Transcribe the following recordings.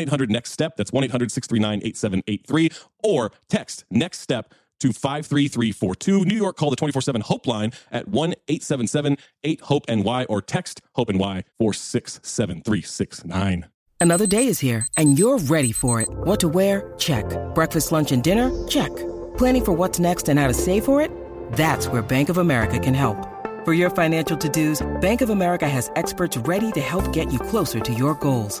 800 Next Step. That's 1 800 639 8783. Or text Next Step to 53342. New York, call the 24 7 Hope line at 1 877 8 Hope NY or text Hope NY 467369. Another day is here, and you're ready for it. What to wear? Check. Breakfast, lunch, and dinner? Check. Planning for what's next and how to save for it? That's where Bank of America can help. For your financial to dos, Bank of America has experts ready to help get you closer to your goals.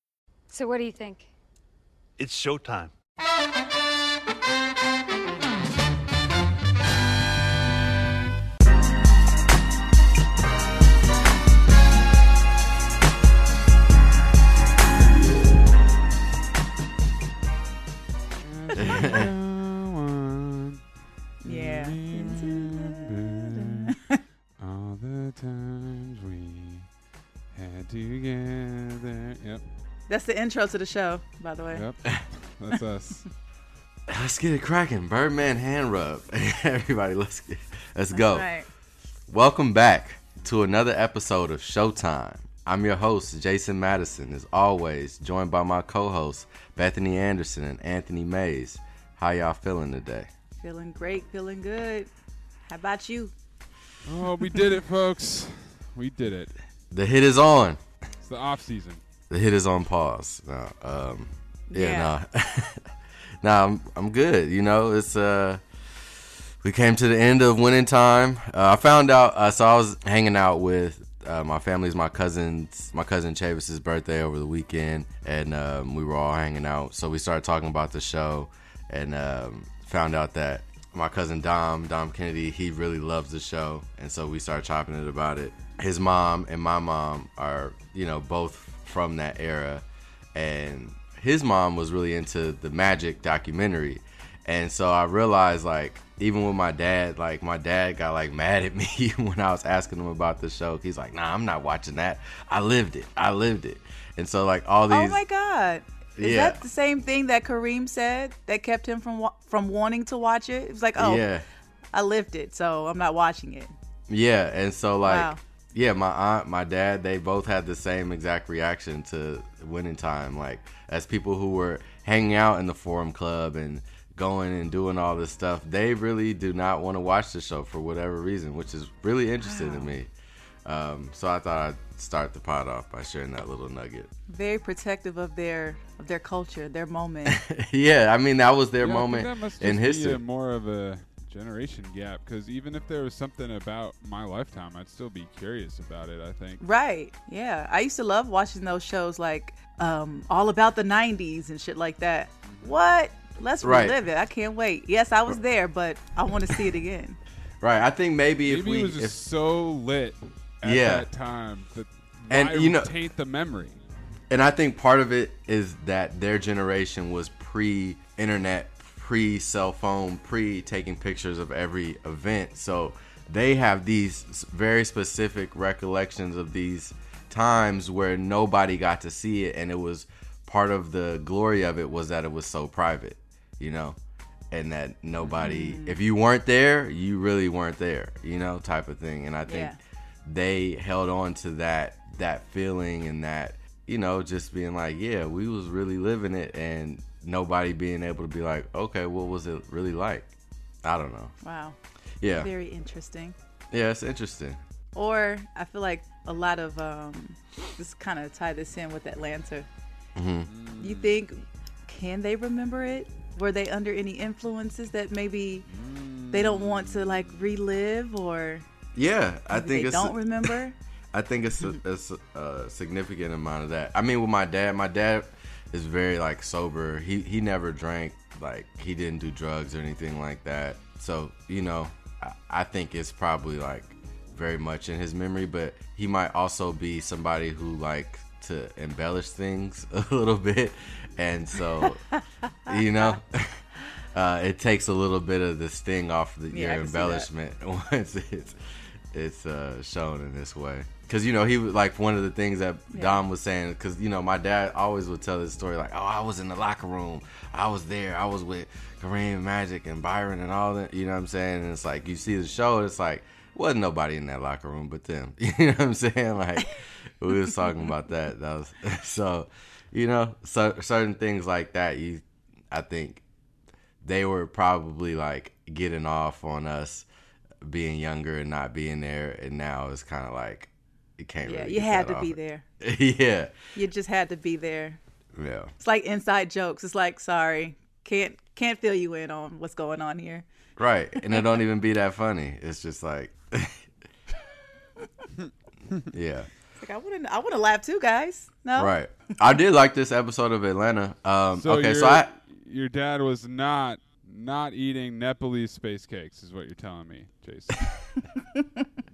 So what do you think? It's showtime. Yeah. All the times we had together. Yep, That's the intro to the show, by the way. yep. That's us. Let's get it cracking. Birdman hand rub. Everybody, let's get, let's go. All right. Welcome back to another episode of Showtime. I'm your host, Jason Madison, as always, joined by my co-hosts, Bethany Anderson and Anthony Mays. How y'all feeling today? Feeling great, feeling good. How about you? Oh, we did it, folks. We did it. The hit is on. It's the off season. The hit is on pause. No, um, yeah, Yeah. no, no, I'm I'm good. You know, it's uh, we came to the end of winning time. Uh, I found out. Uh, so I was hanging out with uh, my family's my cousin's my cousin Chavis's birthday over the weekend, and um, we were all hanging out. So we started talking about the show, and um, found out that my cousin Dom Dom Kennedy he really loves the show, and so we started chopping it about it. His mom and my mom are you know both from that era, and his mom was really into the Magic documentary, and so I realized like even with my dad, like my dad got like mad at me when I was asking him about the show. He's like, "Nah, I'm not watching that. I lived it. I lived it." And so like all oh these, Oh my God. Is Yeah. that the same thing that Kareem said that kept him from from wanting to watch it? It was like, oh, yeah, I lived it, so I'm not watching it. yeah, and so like. Wow. Yeah, my aunt, my dad, they both had the same exact reaction to winning time. Like, as people who were hanging out in the forum club and going and doing all this stuff, they really do not want to watch the show for whatever reason, which is really interesting to me. Um, so I thought I'd start the pot off by sharing that little nugget. Very protective of their of their culture, their moment. yeah, I mean that was their You know, I think moment that must in just be history. a more of a generation gap because even if there was something about my lifetime, I'd still be curious about it. I think. right. Yeah. I used to love watching those shows like um All About the 90s and shit like that. What? Let's Right. relive it. I can't wait. Yes, I was there, but I want to see it again. Right. I think maybe, if we it was just if, so lit at Yeah. that time that And, why you know- taint the memory. and I think part of it is that their generation was pre-internet, pre-cell phone, pre-taking pictures of every event. So they have these very specific recollections of these times where nobody got to see it, and it was part of the glory of it was that it was so private, you know, and that nobody, mm-hmm. if you weren't there, you really weren't there, you know, type of thing. And I think Yeah. they held on to that that feeling and that you know just being like yeah we was really living it and nobody being able to be like okay what was it really like i don't know Wow. yeah Very interesting. yeah it's interesting Or I feel like a lot of um just kind of tie this in with Atlanta. Mm-hmm. You think can they remember it? Were they under any influences that maybe they don't want to like relive or yeah i think they don't remember? I think it's a, it's a significant amount of that. I mean, with my dad, my dad is very like sober. He he never drank, like he didn't do drugs or anything like that. So you know, I, I think it's probably like very much in his memory. But he might also be somebody who like to embellish things a little bit, and so you know. Uh, it takes a little bit of the sting off the, Yeah, your can see that. embellishment once it's it's uh, shown in this way. Because you know he was like one of the things that Dom was saying. Because you know my dad always would tell this story like, oh, I was in the locker room, I was there, I was with Kareem Magic and Byron and all that. You know what I'm saying? And it's like you see the show, it's like wasn't nobody in that locker room but them. You know what I'm saying? Like we was talking about that. That was so. You know, so, certain things like that. You, I think they were probably like getting off on us being younger and not being there and now it's kind of like you can't Yeah, really you get had that to be off. there. yeah You just had to be there. yeah It's like inside jokes. It's like, sorry, can't can't fill you in on what's going on here. right and it don't even be that funny it's just like yeah It's like I want to I want to laugh too, guys. No, right i did like this episode of atlanta um So okay your, so i your dad was not not eating Nepalese space cakes, is what you're telling me, Jason.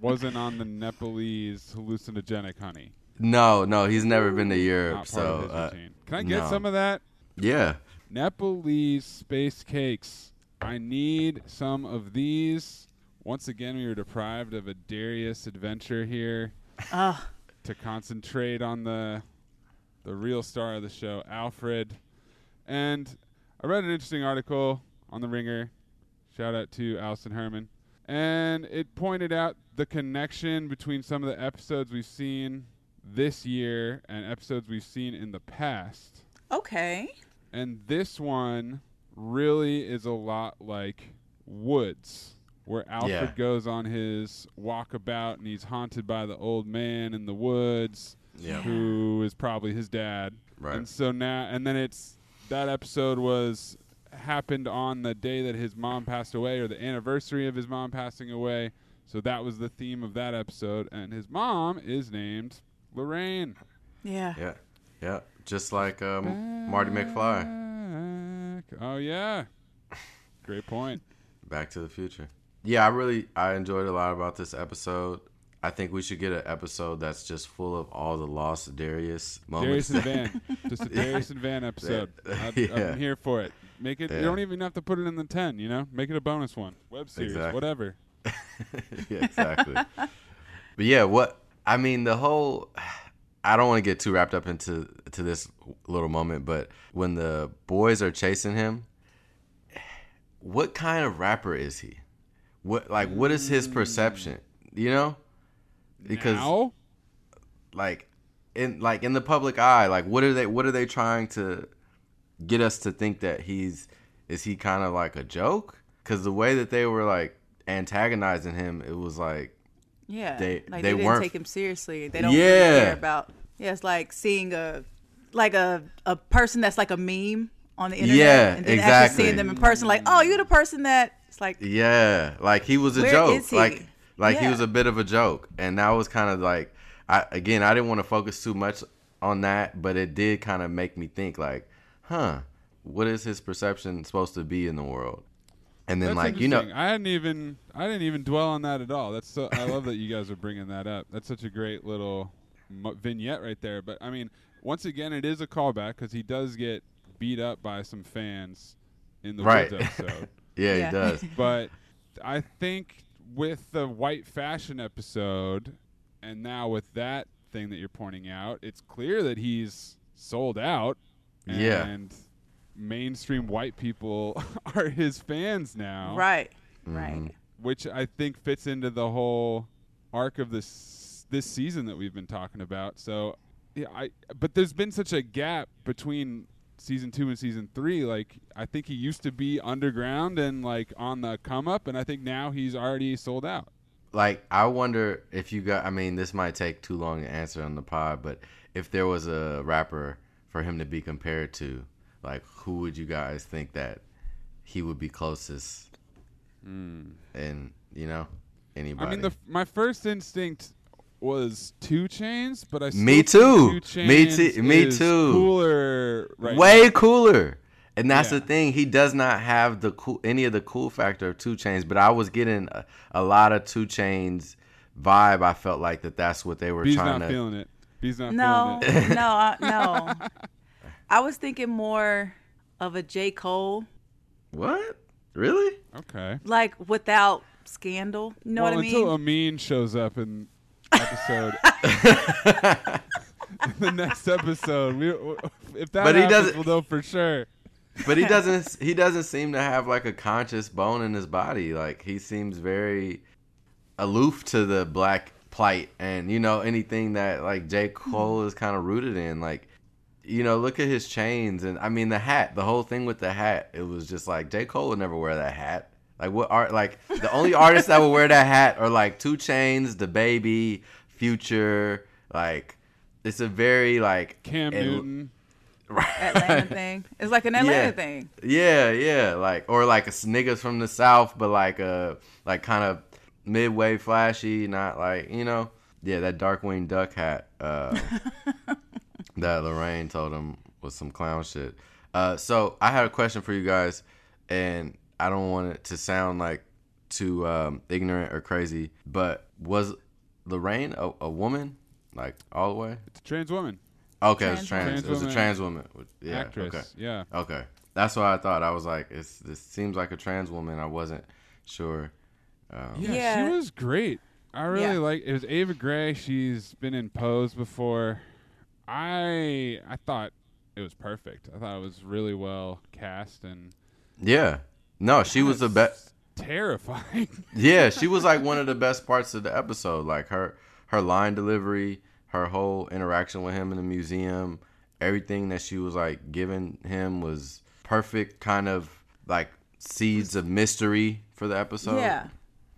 Wasn't on the Nepalese hallucinogenic honey. no no he's never been to europe Not so uh. Can I get no. some of that? yeah Nepalese space cakes. I need some of these. Once again, we were deprived of a Darius adventure here Ugh. to concentrate on the the real star of the show, Alfred. And I read an interesting article on the Ringer. Shout out to Alison Herman. And it pointed out the connection between some of the episodes we've seen this year and episodes we've seen in the past. Okay. And this one really is a lot like Woods, where Alfred Yeah. goes on his walkabout and he's haunted by the old man in the woods, Yeah. who is probably his dad. Right. And so now, and then it's that episode was happened on the day that his mom passed away, or the anniversary of his mom passing away. So that was the theme of that episode, and his mom is named Lorraine. Yeah. yeah yeah just like um, marty mcfly Oh yeah, great point. Back to the Future. Yeah, I really I enjoyed a lot about this episode. I think we should get an episode that's just full of all the lost Darius moments. Darius and Van, just a Darius and Van episode. I, Yeah. I'm here for it. Make it. Yeah. You don't even have to put it in the ten. You know, make it a bonus one, web series, Exactly. whatever. yeah, exactly. but yeah, what I mean, the whole I don't want to get too wrapped up into to this little moment, but when the boys are chasing him, what kind of rapper is he? What like what is his perception? Mm. You know? Because now, like in like in the public eye like what are they what are they trying to get us to think that he's is he kind of like a joke because the way that they were like antagonizing him it was like Yeah, They- like they they, didn't weren't- take him seriously. They don't really care about. Yeah, it's like seeing a like a a person that's like a meme on the internet, Yeah, and then exactly. actually seeing them in person. Like, oh, you're the person that. It's like, Yeah, like he was a joke. Like like he was a bit of a joke, and that was kind of like I again I didn't want to focus too much on that, but it did kind of make me think like, huh, what is his perception supposed to be in the world? And then That's like you know. I hadn't even I didn't even dwell on that at all. That's so I love that you guys are bringing that up. That's such a great little mo- vignette right there. But I mean, once again, it is a callback because he does get beat up by some fans in the Right. Woods episode. yeah, Yeah. he does. but I think with the white fashion episode, and now with that thing that you're pointing out, it's clear that he's sold out. Yeah. And mainstream white people are his fans now right, Mm-hmm. right. which I think fits into the whole arc of this this season that we've been talking about. So, yeah, I but there's been such a gap between season 2 and season 3 like I think he used to be underground and like on the come up and I think now he's already sold out. like I wonder if you got I mean this might take too long to answer on the pod, but if there was a rapper for him to be compared to, like who would you guys think that he would be closest? Hmm. And you know, anybody. I mean the my first instinct was 2 Chainz, but I Me too. Me too- me too. Cooler right way now. cooler. And that's Yeah. the thing. He does not have the cool any of the cool factor of 2 Chainz, but I was getting a, a lot of 2 Chainz vibe. I felt like that that's what they were B's trying not to. feeling it. B's not No, feeling it. no, I, no. I was thinking more of a J Cole, What? Really? Okay. like without scandal. You know well, what I mean? until Amin shows up in episode, in the next episode, we, if that But he doesn't- we'll know for sure. But he doesn't. he doesn't seem to have like a conscious bone in his body. Like he seems very aloof to the black plight, and you know anything that like J mm-hmm. Cole is kind of rooted in. Like you know, look at his chains, and I mean the hat. The whole thing with the hat. It was just like J Cole would never wear that hat. Like what art? Like the only artists that would wear that hat are like 2 Chainz, The Baby, Future. Like it's a very like Cam it- Newton. Atlanta thing. It's like an Atlanta Yeah. thing. Yeah, yeah, like or like a niggas from the south, but like a like kind of midway flashy, not like you know, yeah, that Darkwing Duck hat uh, that Lorraine told him was some clown shit. Uh, so I had a question for you guys, and I don't want it to sound like too um, ignorant or crazy, but was Lorraine a, a woman, like all the way? It's a trans woman, Okay, it was Trans trans. It was a Trans trans woman. Yeah, actress. okay. Yeah. Okay, that's what I thought. I was like, it's this seems like a trans woman. I wasn't sure. Um, yeah, Yeah. she was great. I really Yeah. like. It was Ava Gray. She's been in Pose before. I I thought it was perfect. I thought it was really well cast and yeah. No, she was the best. Terrifying. Yeah, she was like one of the best parts of the episode. Like her her line delivery, her whole interaction with him in the museum, everything that she was like giving him was perfect. Kind of like seeds of mystery for the episode. Yeah.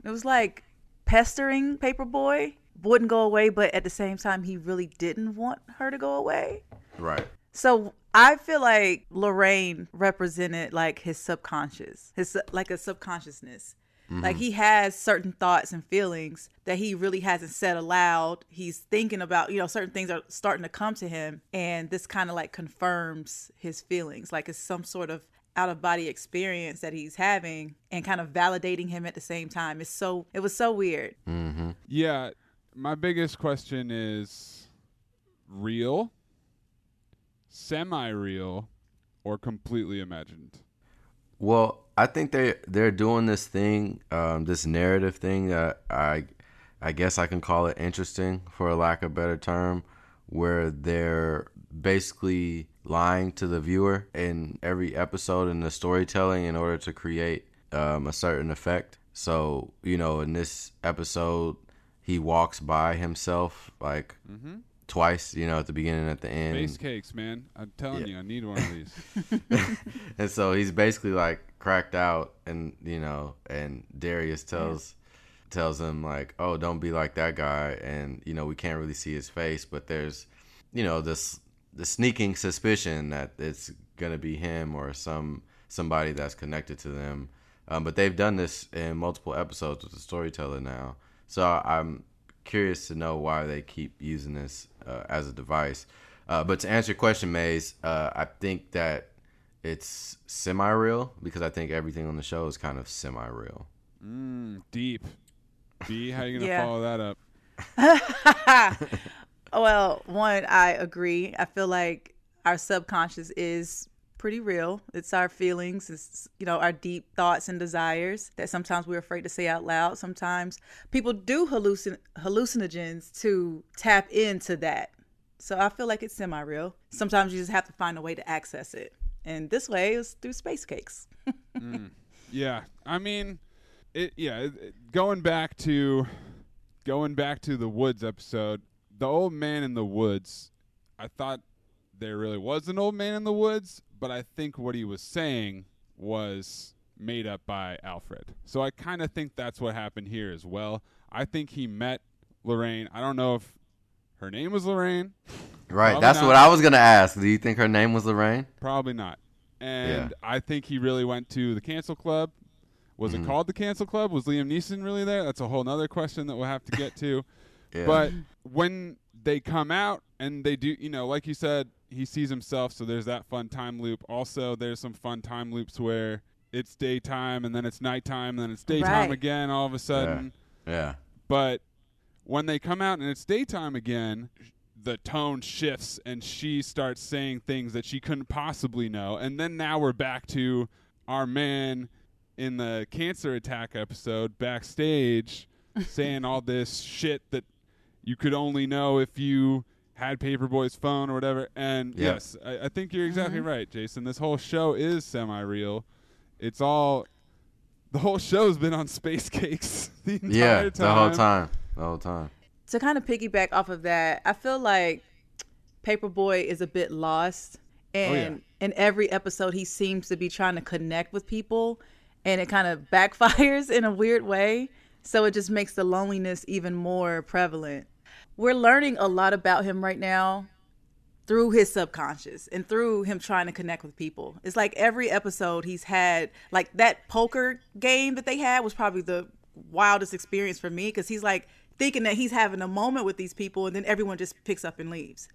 It was like pestering Paperboy wouldn't go away, but at the same time, he really didn't want her to go away. Right. So I feel like Lorraine represented like his subconscious, his like a subconsciousness. Mm-hmm. Like he has certain thoughts and feelings that he really hasn't said aloud. He's thinking about, you know, certain things are starting to come to him, and this kind of like confirms his feelings. Like it's some sort of out of body experience that he's having, and kind of validating him at the same time. It's so it was so weird. Yeah, my biggest question is real, semi-real, or completely imagined. Well, I think they they're doing this thing, um, this narrative thing that I I guess I can call it interesting for a lack of a better term, where they're basically lying to the viewer in every episode in the storytelling in order to create um, a certain effect. So you know, in this episode, he walks by himself like twice, you know, at the beginning and at the end. Base cakes, man. I'm telling Yeah. you, I need one of these. and so he's basically like cracked out and you know and darius tells tells him like, "Oh, don't be like that guy," and you know we can't really see his face, but there's, you know, this the sneaking suspicion that it's gonna be him or some somebody that's connected to them. Um, but they've done this in multiple episodes with the storyteller now, so I'm curious to know why they keep using this uh, as a device. Uh, but to answer your question, Mays, uh, I think that it's semi-real because I think everything on the show is kind of semi-real. Mm, deep. B, how are you gonna Yeah. follow that up? Well, one, I agree. I feel like our subconscious is pretty real. It's our feelings, it's you know, our deep thoughts and desires that sometimes we're afraid to say out loud. Sometimes people do hallucin- hallucinogens to tap into that. So I feel like it's semi-real. Sometimes you just have to find a way to access it. And this way is through space cakes. Mm. Yeah, I mean, it. Yeah, it, going back to going back to the woods episode, the old man in the woods. I thought there really was an old man in the woods, but I think what he was saying was made up by Alfred. So I kind of think that's what happened here as well. I think he met Lorraine. I don't know if her name was Lorraine. Right. Probably That's not. what I was gonna ask. Do you think her name was Lorraine? Probably not. And Yeah. I think he really went to the cancel club. Was Mm-hmm. it called the cancel club? Was Liam Neeson really there? That's a whole other question that we'll have to get to. Yeah. But when they come out and they do, you know, like you said, he sees himself, so there's that fun time loop. Also, there's some fun time loops where it's daytime and then it's nighttime and then it's daytime Right. again all of a sudden. yeah. But when they come out and it's daytime again, the tone shifts and she starts saying things that she couldn't possibly know. And then now we're back to our man in the cancer attack episode backstage saying all this shit that you could only know if you had Paperboy's phone or whatever. And Yep. yes, I, I think you're exactly uh-huh. right, Jason. This whole show is semi real. It's all the whole show's been on space cakes the entire Yeah. time. The whole time. The whole time. to kind of piggyback off of that, I feel like Paperboy is a bit lost. Oh, and in every episode, he seems to be trying to connect with people, and it kind of backfires in a weird way. So it just makes the loneliness even more prevalent. We're learning a lot about him right now through his subconscious and through him trying to connect with people. It's like every episode he's had, like that poker game that they had was probably the wildest experience for me because he's like thinking that he's having a moment with these people and then everyone just picks up and leaves.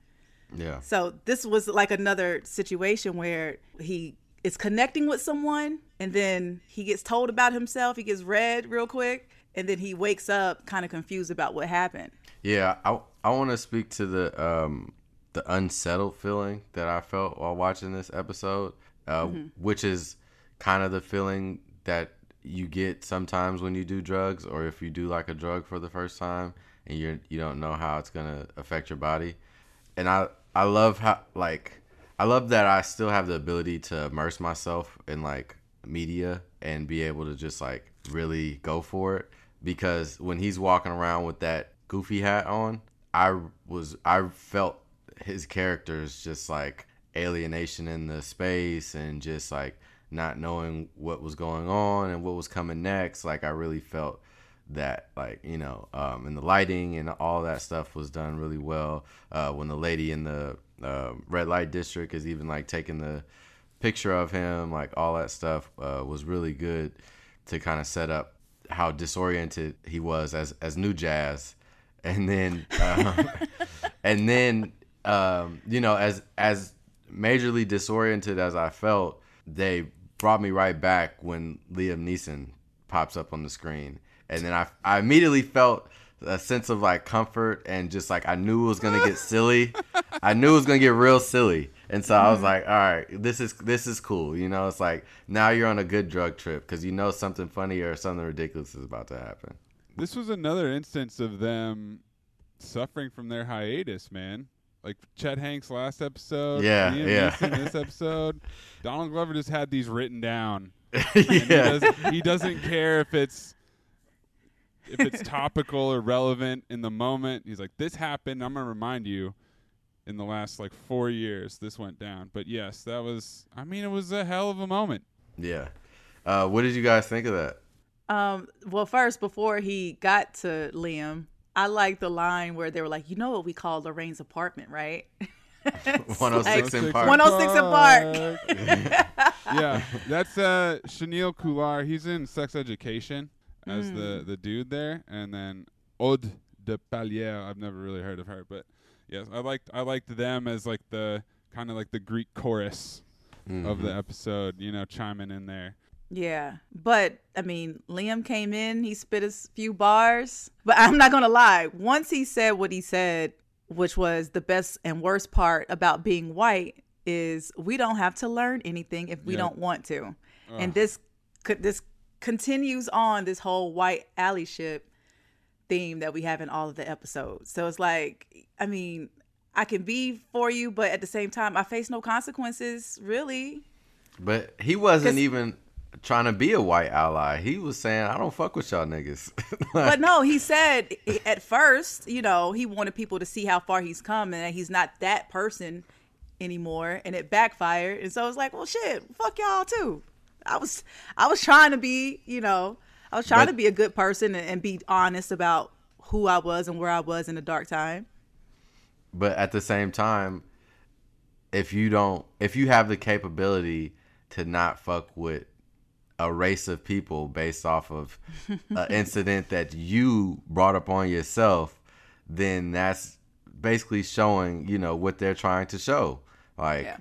Yeah. So this was like another situation where he is connecting with someone and then he gets told about himself, he gets read real quick, and then he wakes up kind of confused about what happened. Yeah, I I want to speak to the um the unsettled feeling that I felt while watching this episode, uh, which is kind of the feeling that you get sometimes when you do drugs or if you do like a drug for the first time and you you don't know how it's gonna affect your body. And I I love how like I love that I still have the ability to immerse myself in like media and be able to just like really go for it because when he's walking around with that goofy hat on, I was I felt his characters just like alienation in the space and just like not knowing what was going on and what was coming next. Like I really felt that like you know um and the lighting and all that stuff was done really well uh when the lady in the uh, red light district is even like taking the picture of him like all that stuff uh was really good to kind of set up how disoriented he was as as new jazz. And then um, and then um you know as as majorly disoriented as i felt they brought me right back when liam neeson pops up on the screen and then i i immediately felt a sense of like comfort and just like i knew it was gonna get silly i knew it was gonna get real silly and so i was mm-hmm. like all right this is this is cool you know it's like now you're on a good drug trip because you know something funny or something ridiculous is about to happen This was another instance of them suffering from their hiatus, man. Like Chet Hanks last episode, Yeah, Liam yeah. Neeson this episode. Donald Glover just had these written down. And he, does, he doesn't care if it's if it's topical or relevant in the moment. He's like, "This happened. I'm gonna remind you." In the last like four years, this went down. But yes, that was. I mean, it was a hell of a moment. yeah uh what did you guys think of that Um, well, first, before he got to Liam, I like the line where they were like, "You know what we call Lorraine's apartment, right?" It's 106 in Park. 106 in Park. yeah, that's uh Chaneil Kular. He's in Sex Education as the mm. the dude there, and then Aude de Palier. I've never really heard of her, but yes, I liked I liked them as like the kind of like the Greek chorus of the mm-hmm. episode. You know, chiming in there. Yeah, but I mean, Liam came in, he spit a few bars, but I'm not gonna lie. Once he said what he said, which was the best and worst part about being white is we don't have to learn anything if we Yep. don't want to, and this could this continues on this whole white allyship theme that we have in all of the episodes. So it's like, I mean, I can be for you, but at the same time, I face no consequences, really. But he wasn't even trying to be a white ally. He was saying, I don't fuck with y'all niggas. but no, he said at first, you know, he wanted people to see how far he's come and that he's not that person anymore, and it backfired. And so it's like, well, shit, fuck y'all too. I was, I was trying to be, you know, I was trying But- to be a good person and, and be honest about who I was and where I was in a dark time. but at the same time, if you don't, if you have the capability to not fuck with a race of people based off of an incident that you brought upon yourself, then that's basically showing, you know, what they're trying to show. Like, Yeah.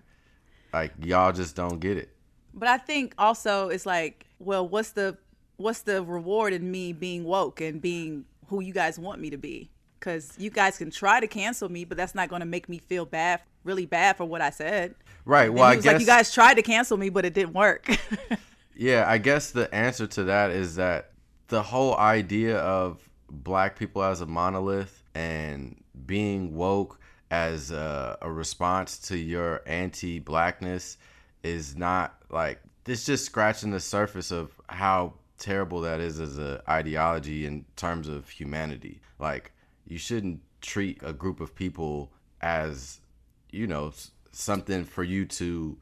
like y'all just don't get it. But I think also it's like, well, what's the what's the reward in me being woke and being who you guys want me to be? Because you guys can try to cancel me, but that's not going to make me feel bad, really bad for what I said. Right. Well, I guess like, you guys tried to cancel me, but it didn't work. Yeah, I guess the answer to that is that the whole idea of black people as a monolith and being woke as a, a response to your anti-blackness is not like it's just scratching the surface of how terrible that is as a ideology in terms of humanity. Like you shouldn't treat a group of people as you know something for you to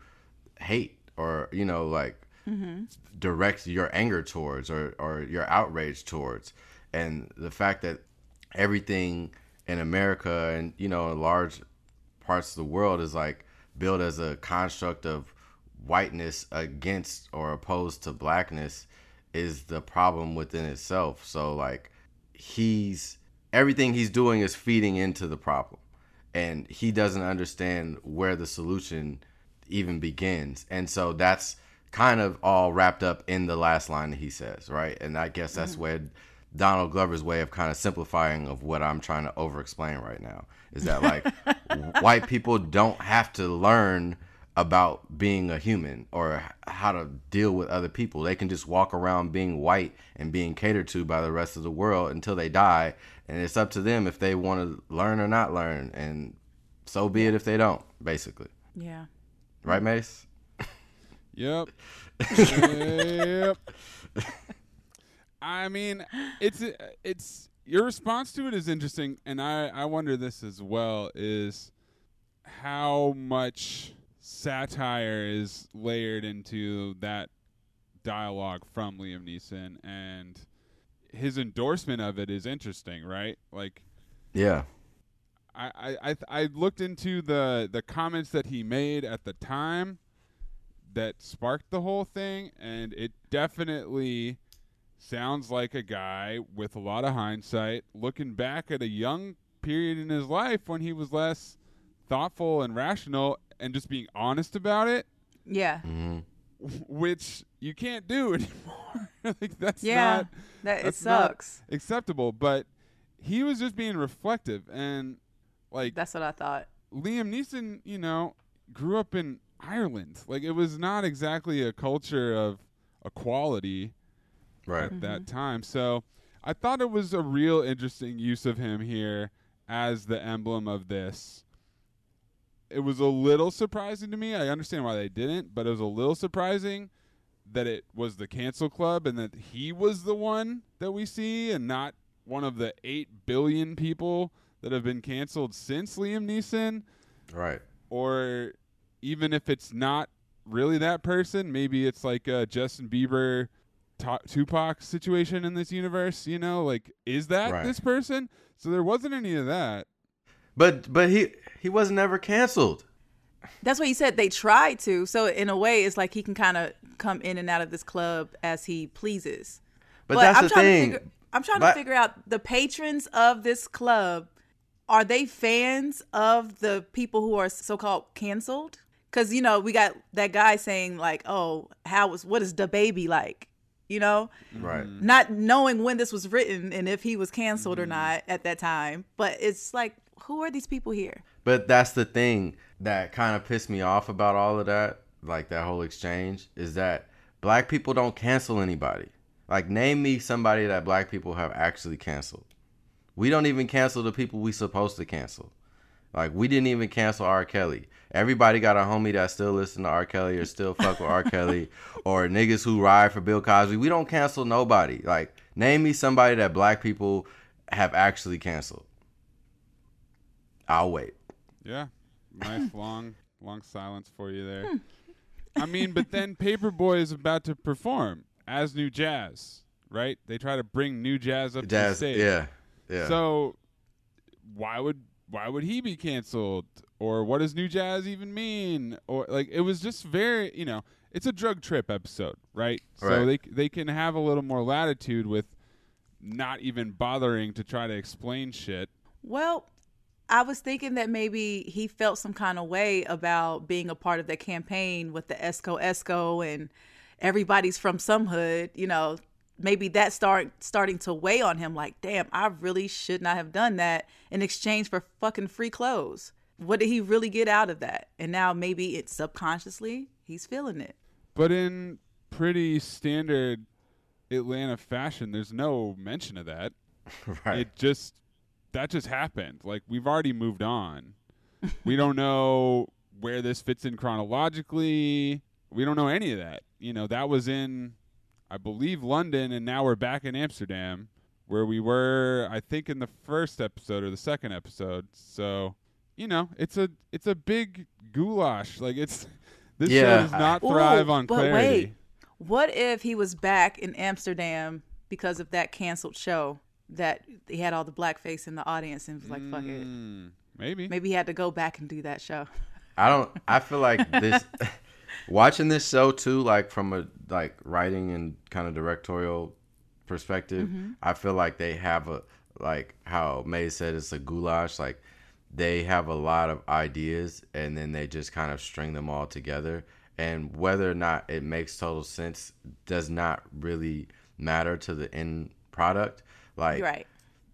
hate or you know like mm-hmm. direct your anger towards or, or your outrage towards and the fact that everything in america and you know in large parts of the world is like built as a construct of whiteness against or opposed to blackness is the problem within itself. So like he's everything he's doing is feeding into the problem. And he doesn't understand where the solution even begins. And so that's kind of all wrapped up in the last line that he says right? And i guess that's mm-hmm. where donald glover's way of kind of simplifying of what i'm trying to over explain right now is that like white people don't have to learn about being a human or how to deal with other people. They can just walk around being white and being catered to by the rest of the world until they die. And it's up to them if they want to learn or not learn. And so be it if they don't, basically. yeah. Right, Mays? Yep. yep. I mean, it's it's your response to it is interesting, and I I wonder this as well is how much satire is layered into that dialogue from Liam Neeson, and his endorsement of it is interesting, right? Like Yeah. I, I, I, I looked into the, the comments that he made at the time that sparked the whole thing, and it definitely sounds like a guy with a lot of hindsight looking back at a young period in his life when he was less thoughtful and rational and just being honest about it, Yeah. which you can't do anymore. like that's Yeah. not that it sucks. acceptable. But he was just being reflective and like That's what I thought. Liam Neeson, you know, grew up in Ireland. Like it was not exactly a culture of equality Right. Mm-hmm. at that time. So I thought it was a real interesting use of him here as the emblem of this. It was a little surprising to me. I understand why they didn't, but it was a little surprising that it was the cancel club and that he was the one that we see and not one of the 8 billion people that have been canceled since Liam Neeson Right. or even if it's not really that person, maybe it's like a Justin Bieber Tupac situation in this universe? You know, like is that Right. this person? So there wasn't any of that. But but he he wasn't ever canceled. That's what he said. They tried to. So in a way, it's like he can kind of come in and out of this club as he pleases. But, that's I'm the trying thing. To figure, I'm trying But- to figure out the patrons of this club. Are they fans of the people who are so-called canceled? Because you know we got that guy saying like, "Oh, how was what is the baby like?" You know, right. not knowing when this was written and if he was canceled or mm. not at that time. But it's like, who are these people here? But that's the thing that kind of pissed me off about all of that, like that whole exchange, is that black people don't cancel anybody. Like, name me somebody that black people have actually canceled. We don't even cancel the people we supposed to cancel. Like, we didn't even cancel R. Kelly. Everybody got a homie that still listen to R. Kelly or still fuck with R. Kelly or niggas who ride for Bill Cosby. We don't cancel nobody. Like, name me somebody that black people have actually canceled. I'll wait. Yeah. Nice long long silence for you there. Hmm. I mean, but then Paperboy is about to perform as New Jazz, right? They try to bring New Jazz up to the stage. yeah, yeah. So why would why would he be canceled? Or what does New Jazz even mean? Or like it was just very, you know, it's a drug trip episode, right? right. So they they can have a little more latitude with not even bothering to try to explain shit. Well, I was thinking that maybe he felt some kind of way about being a part of the campaign with the Esco Esco and everybody's from some hood, you know, maybe that start starting to weigh on him like, damn, I really should not have done that in exchange for fucking free clothes. What did he really get out of that? And now maybe it's subconsciously he's feeling it. But in pretty standard Atlanta fashion, there's no mention of that. right. It just that just happened. Like we've already moved on. we don't know where this fits in chronologically. We don't know any of that. You know, that was in I believe London and now we're back in Amsterdam where we were I think in the first episode or the second episode. So, you know, it's a it's a big goulash. Like it's this show does not thrive Ooh, on but clarity. wait, what if he was back in Amsterdam because of that canceled show that he had all the blackface in the audience and was like, fuck it. Hmm, maybe. Maybe he had to go back and do that show. I don't. I feel like this. watching this show too, like from a like writing and kind of directorial perspective, I feel like they have a like how May said it's a goulash. Like they have a lot of ideas and then they just kind of string them all together. And whether or not it makes total sense does not really matter to the end product. Like right.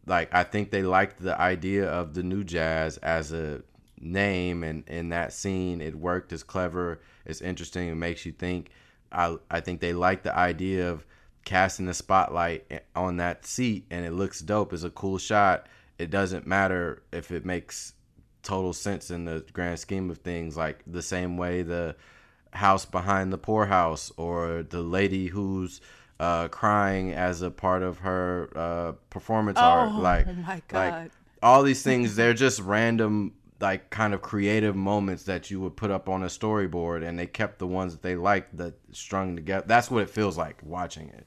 like I think they liked the idea of the new jazz as a name and in that scene it worked it's clever it's interesting it makes you think I I think they like the idea of casting the spotlight on that seat and it looks dope it's a cool shot it doesn't matter if it makes total sense in the grand scheme of things like the same way the house behind the poorhouse or the lady who's uh, crying as a part of her uh, performance art Oh, like my like all these things they're just random like kind of creative moments that you would put up on a storyboard and they kept the ones that they liked that strung together that's what it feels like watching it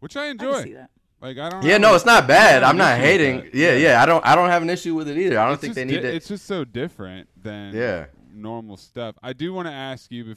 Which I I enjoy. can see that. Like I don't yeah have no it's not bad i'm not hating that. yeah yeah i don't i don't have an issue with it either i don't It's think they need di- to It's just so different than Yeah. normal stuff. I do want to ask you bef-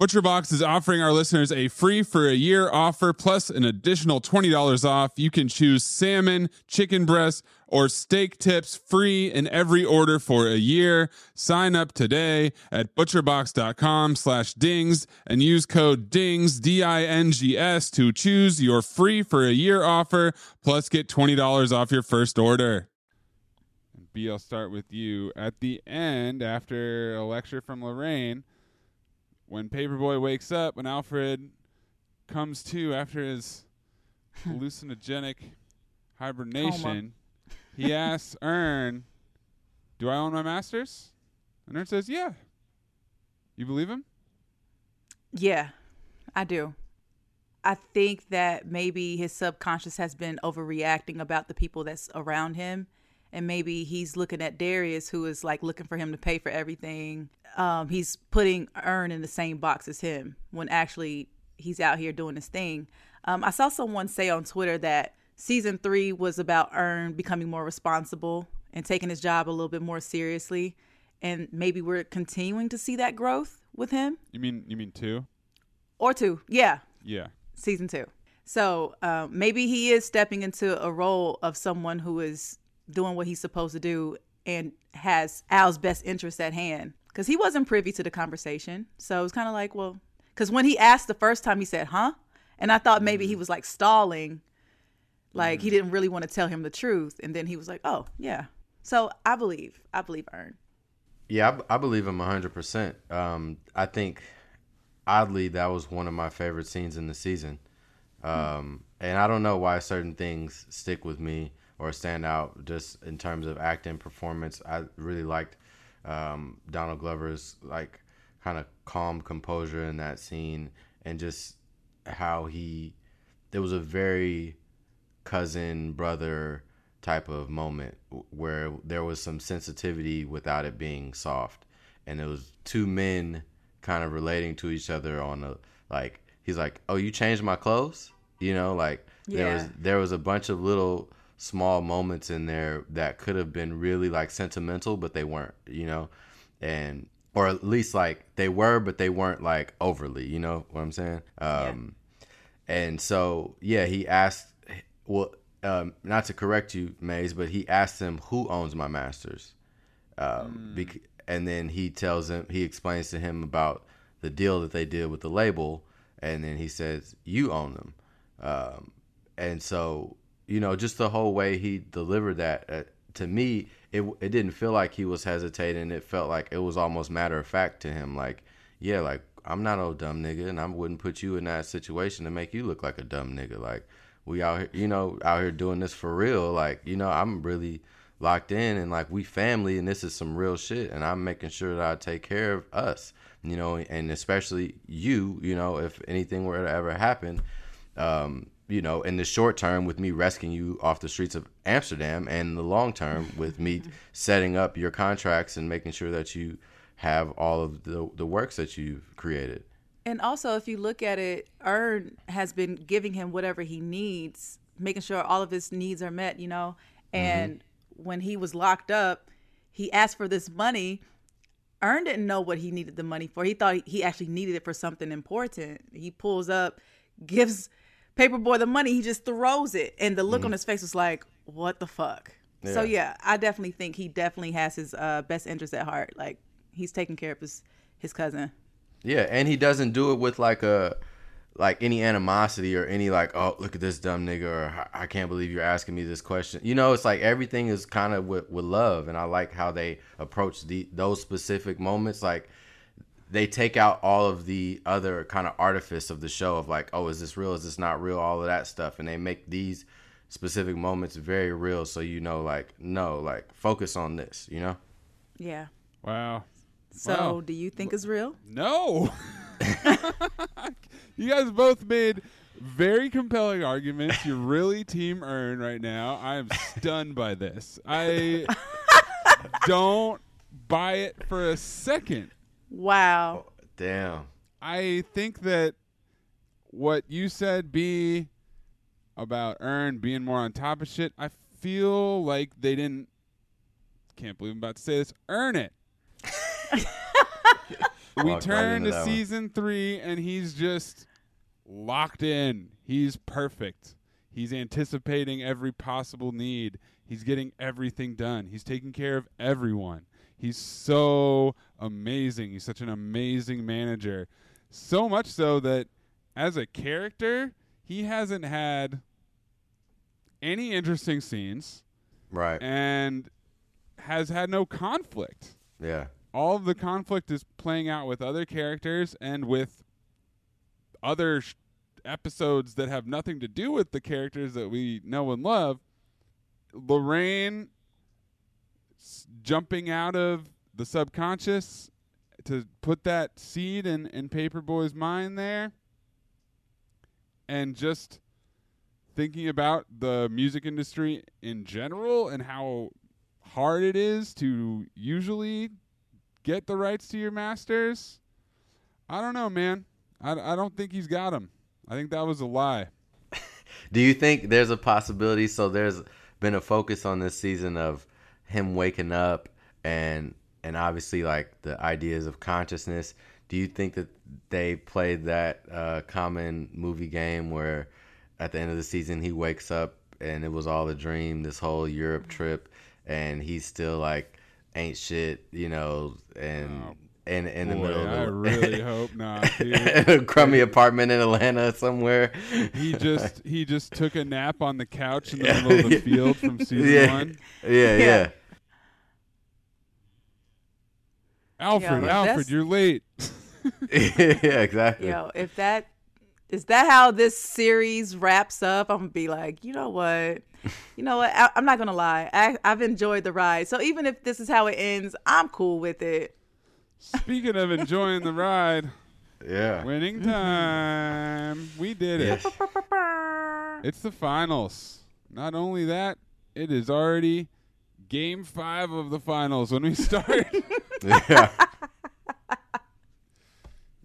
ButcherBox is offering our listeners a free for a year offer plus an additional $20 off. You can choose salmon, chicken breast, or steak tips free in every order for a year. Sign up today at butcherbox.com slash dings and use code DINGS, D-I-N-G-S to choose your free for a year offer plus get $20 off your first order. B, I'll start with you. At the end, after a lecture from Lorraine, when Paperboy wakes up, when Alfred comes to after his hallucinogenic hibernation, he asks Earn, Do I own my masters? And Earn says, Yeah. You believe him? Yeah, I do. I think that maybe his subconscious has been overreacting about the people that's around him. And maybe he's looking at Darius, who is like looking for him to pay for everything. Um, he's putting Earn in the same box as him when actually he's out here doing his thing. Um, I saw someone say on Twitter that season three was about Earn becoming more responsible and taking his job a little bit more seriously. And maybe we're continuing to see that growth with him. You mean you mean two? Or two. Yeah. Yeah. Season two. So um, maybe he is stepping into a role of someone who is doing what he's supposed to do and has Al's best interest at hand. Because he wasn't privy to the conversation. So it was kind of like, well, because when he asked the first time, he said, huh? And I thought maybe he was like stalling, like he didn't really want to tell him the truth. And then he was like, oh, yeah. So I believe, I believe Earn. Yeah, I, I believe him 100%. Um, I think, oddly, that was one of my favorite scenes in the season. Um, and I don't know why certain things stick with me or stand out just in terms of acting performance. I really liked um, Donald Glover's like kind of calm composure in that scene and just how he there was a very cousin brother type of moment where there was some sensitivity without it being soft. And it was two men kind of relating to each other on a like he's like oh you changed my clothes? You know like there was there was a bunch of little small moments in there that could have been really like sentimental but they weren't you know? And or at least like they were but they weren't like overly you know what i'm saying? Um and so yeah he asked well um not to correct you Mays but he asked him who owns my masters? Um, bec- and then he tells him he explains to him about the deal that they did with the label and then he says you own them. Um, and so you know just the whole way he delivered that uh, to me it it didn't feel like he was hesitating. It felt like it was almost matter of fact to him like yeah like I'm not no dumb nigga and I wouldn't put you in that situation to make you look like a dumb nigga. Like we out here you know out here doing this for real. Like you know I'm really locked in and like we family and this is some real shit and I'm making sure that I take care of us you know and especially you you know if anything were to ever happen um you know in the short term with me rescuing you off the streets of Amsterdam and in the long term with me setting up your contracts and making sure that you have all of the the works that you've created And also, if you look at it, Earn has been giving him whatever he needs, making sure all of his needs are met, you know. Mm-hmm. And when he was locked up, he asked for this money. Earn didn't know what he needed the money for. He thought he actually needed it for something important. He pulls up, gives Paperboy the money, he just throws it. And the look on his face was like, what the fuck? So, Yeah. yeah, I definitely think he definitely has his uh, best interest at heart. Like, he's taking care of his, his cousin. Yeah, and he doesn't do it with like a like any animosity or any like oh look at this dumb nigga or I can't believe you're asking me this question. You know, it's like everything is kind of with, with love, and I like how they approach the those specific moments. Like they take out all of the other kind of artifice of the show of like oh is this real is this not real all of that stuff, and they make these specific moments very real. So you know, like no, like focus on this. You know. Yeah. Wow. So, Wow. do you think it's real? No. you guys both made very compelling arguments. You're really team earn right now. I am stunned by this. I don't buy it for a second. Wow. Oh, damn. I think that what you said, B, about Earn being more on top of shit, I feel like they didn't. Can't believe I'm about to say this. Earn it. we Walked right turn into to that one. season three, and he's just locked in. He's perfect. He's anticipating every possible need. He's getting everything done. He's taking care of everyone. He's so amazing. He's such an amazing manager. So much so that as a character, he hasn't had any interesting scenes Right. and has had no conflict Yeah. all of the conflict is playing out with other characters and with other sh- episodes that have nothing to do with the characters that we know and love. Lorraine s- jumping out of the subconscious to put that seed in, in Paperboy's mind there and just thinking about the music industry in general and how hard it is to usually get the rights to your masters. I don't know, man. I, I don't think he's got them. I think that was a lie. Do you think there's a possibility? So there's been a focus on this season of him waking up and and obviously like the ideas of consciousness. Do you think that they played that uh, common movie game where at the end of the season he wakes up and it was all a dream, this whole Europe trip, and he's still like ain't shit, you know, and and in the Boy, middle of the really hope not, dude. a crummy apartment in Atlanta somewhere. He just he just took a nap on the couch in the middle of the field from season yeah. one. Yeah, yeah. Yeah. Alfred, Yeah, Alfred, you're late. yeah, exactly. Yo, if that is that how this series wraps up, I'm gonna be like, you know what, you know what, I, I'm not gonna lie, I, I've enjoyed the ride. So even if this is how it ends, I'm cool with it. Speaking of enjoying the ride, Yeah. winning mm-hmm. time. We did it. It's the finals. Not only that, it is already game five of the finals when we start. yeah.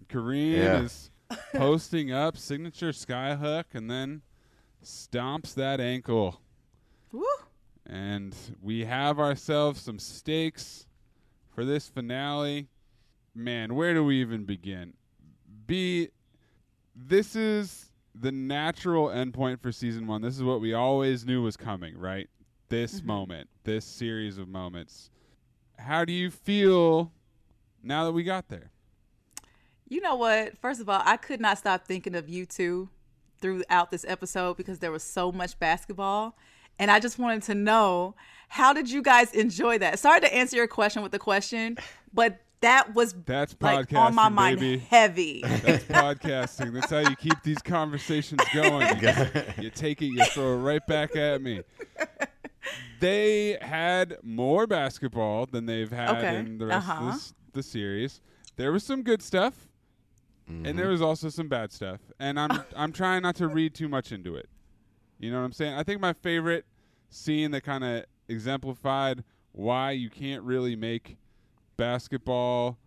Kareem Yeah. is posting up signature skyhook and then stomps that ankle. Woo. And we have ourselves some stakes for this finale. Man, where do we even begin? B, this is the natural endpoint for season one. This is what we always knew was coming, right? This mm-hmm. moment, this series of moments. How do you feel now that we got there? You know what? First of all, I could not stop thinking of you two throughout this episode because there was so much basketball. And I just wanted to know how did you guys enjoy that? Sorry to answer your question with a question, but that was That's like on my podcasting, mind baby. heavy. That's podcasting. That's how you keep these conversations going. You, you take it, you throw it right back at me. They had more basketball than they've had Okay, in the rest uh-huh. of this, the series. There was some good stuff, and there was also some bad stuff. And I'm I'm trying not to read too much into it. You know what I'm saying? I think my favorite scene that kind of exemplified why you can't really make basketball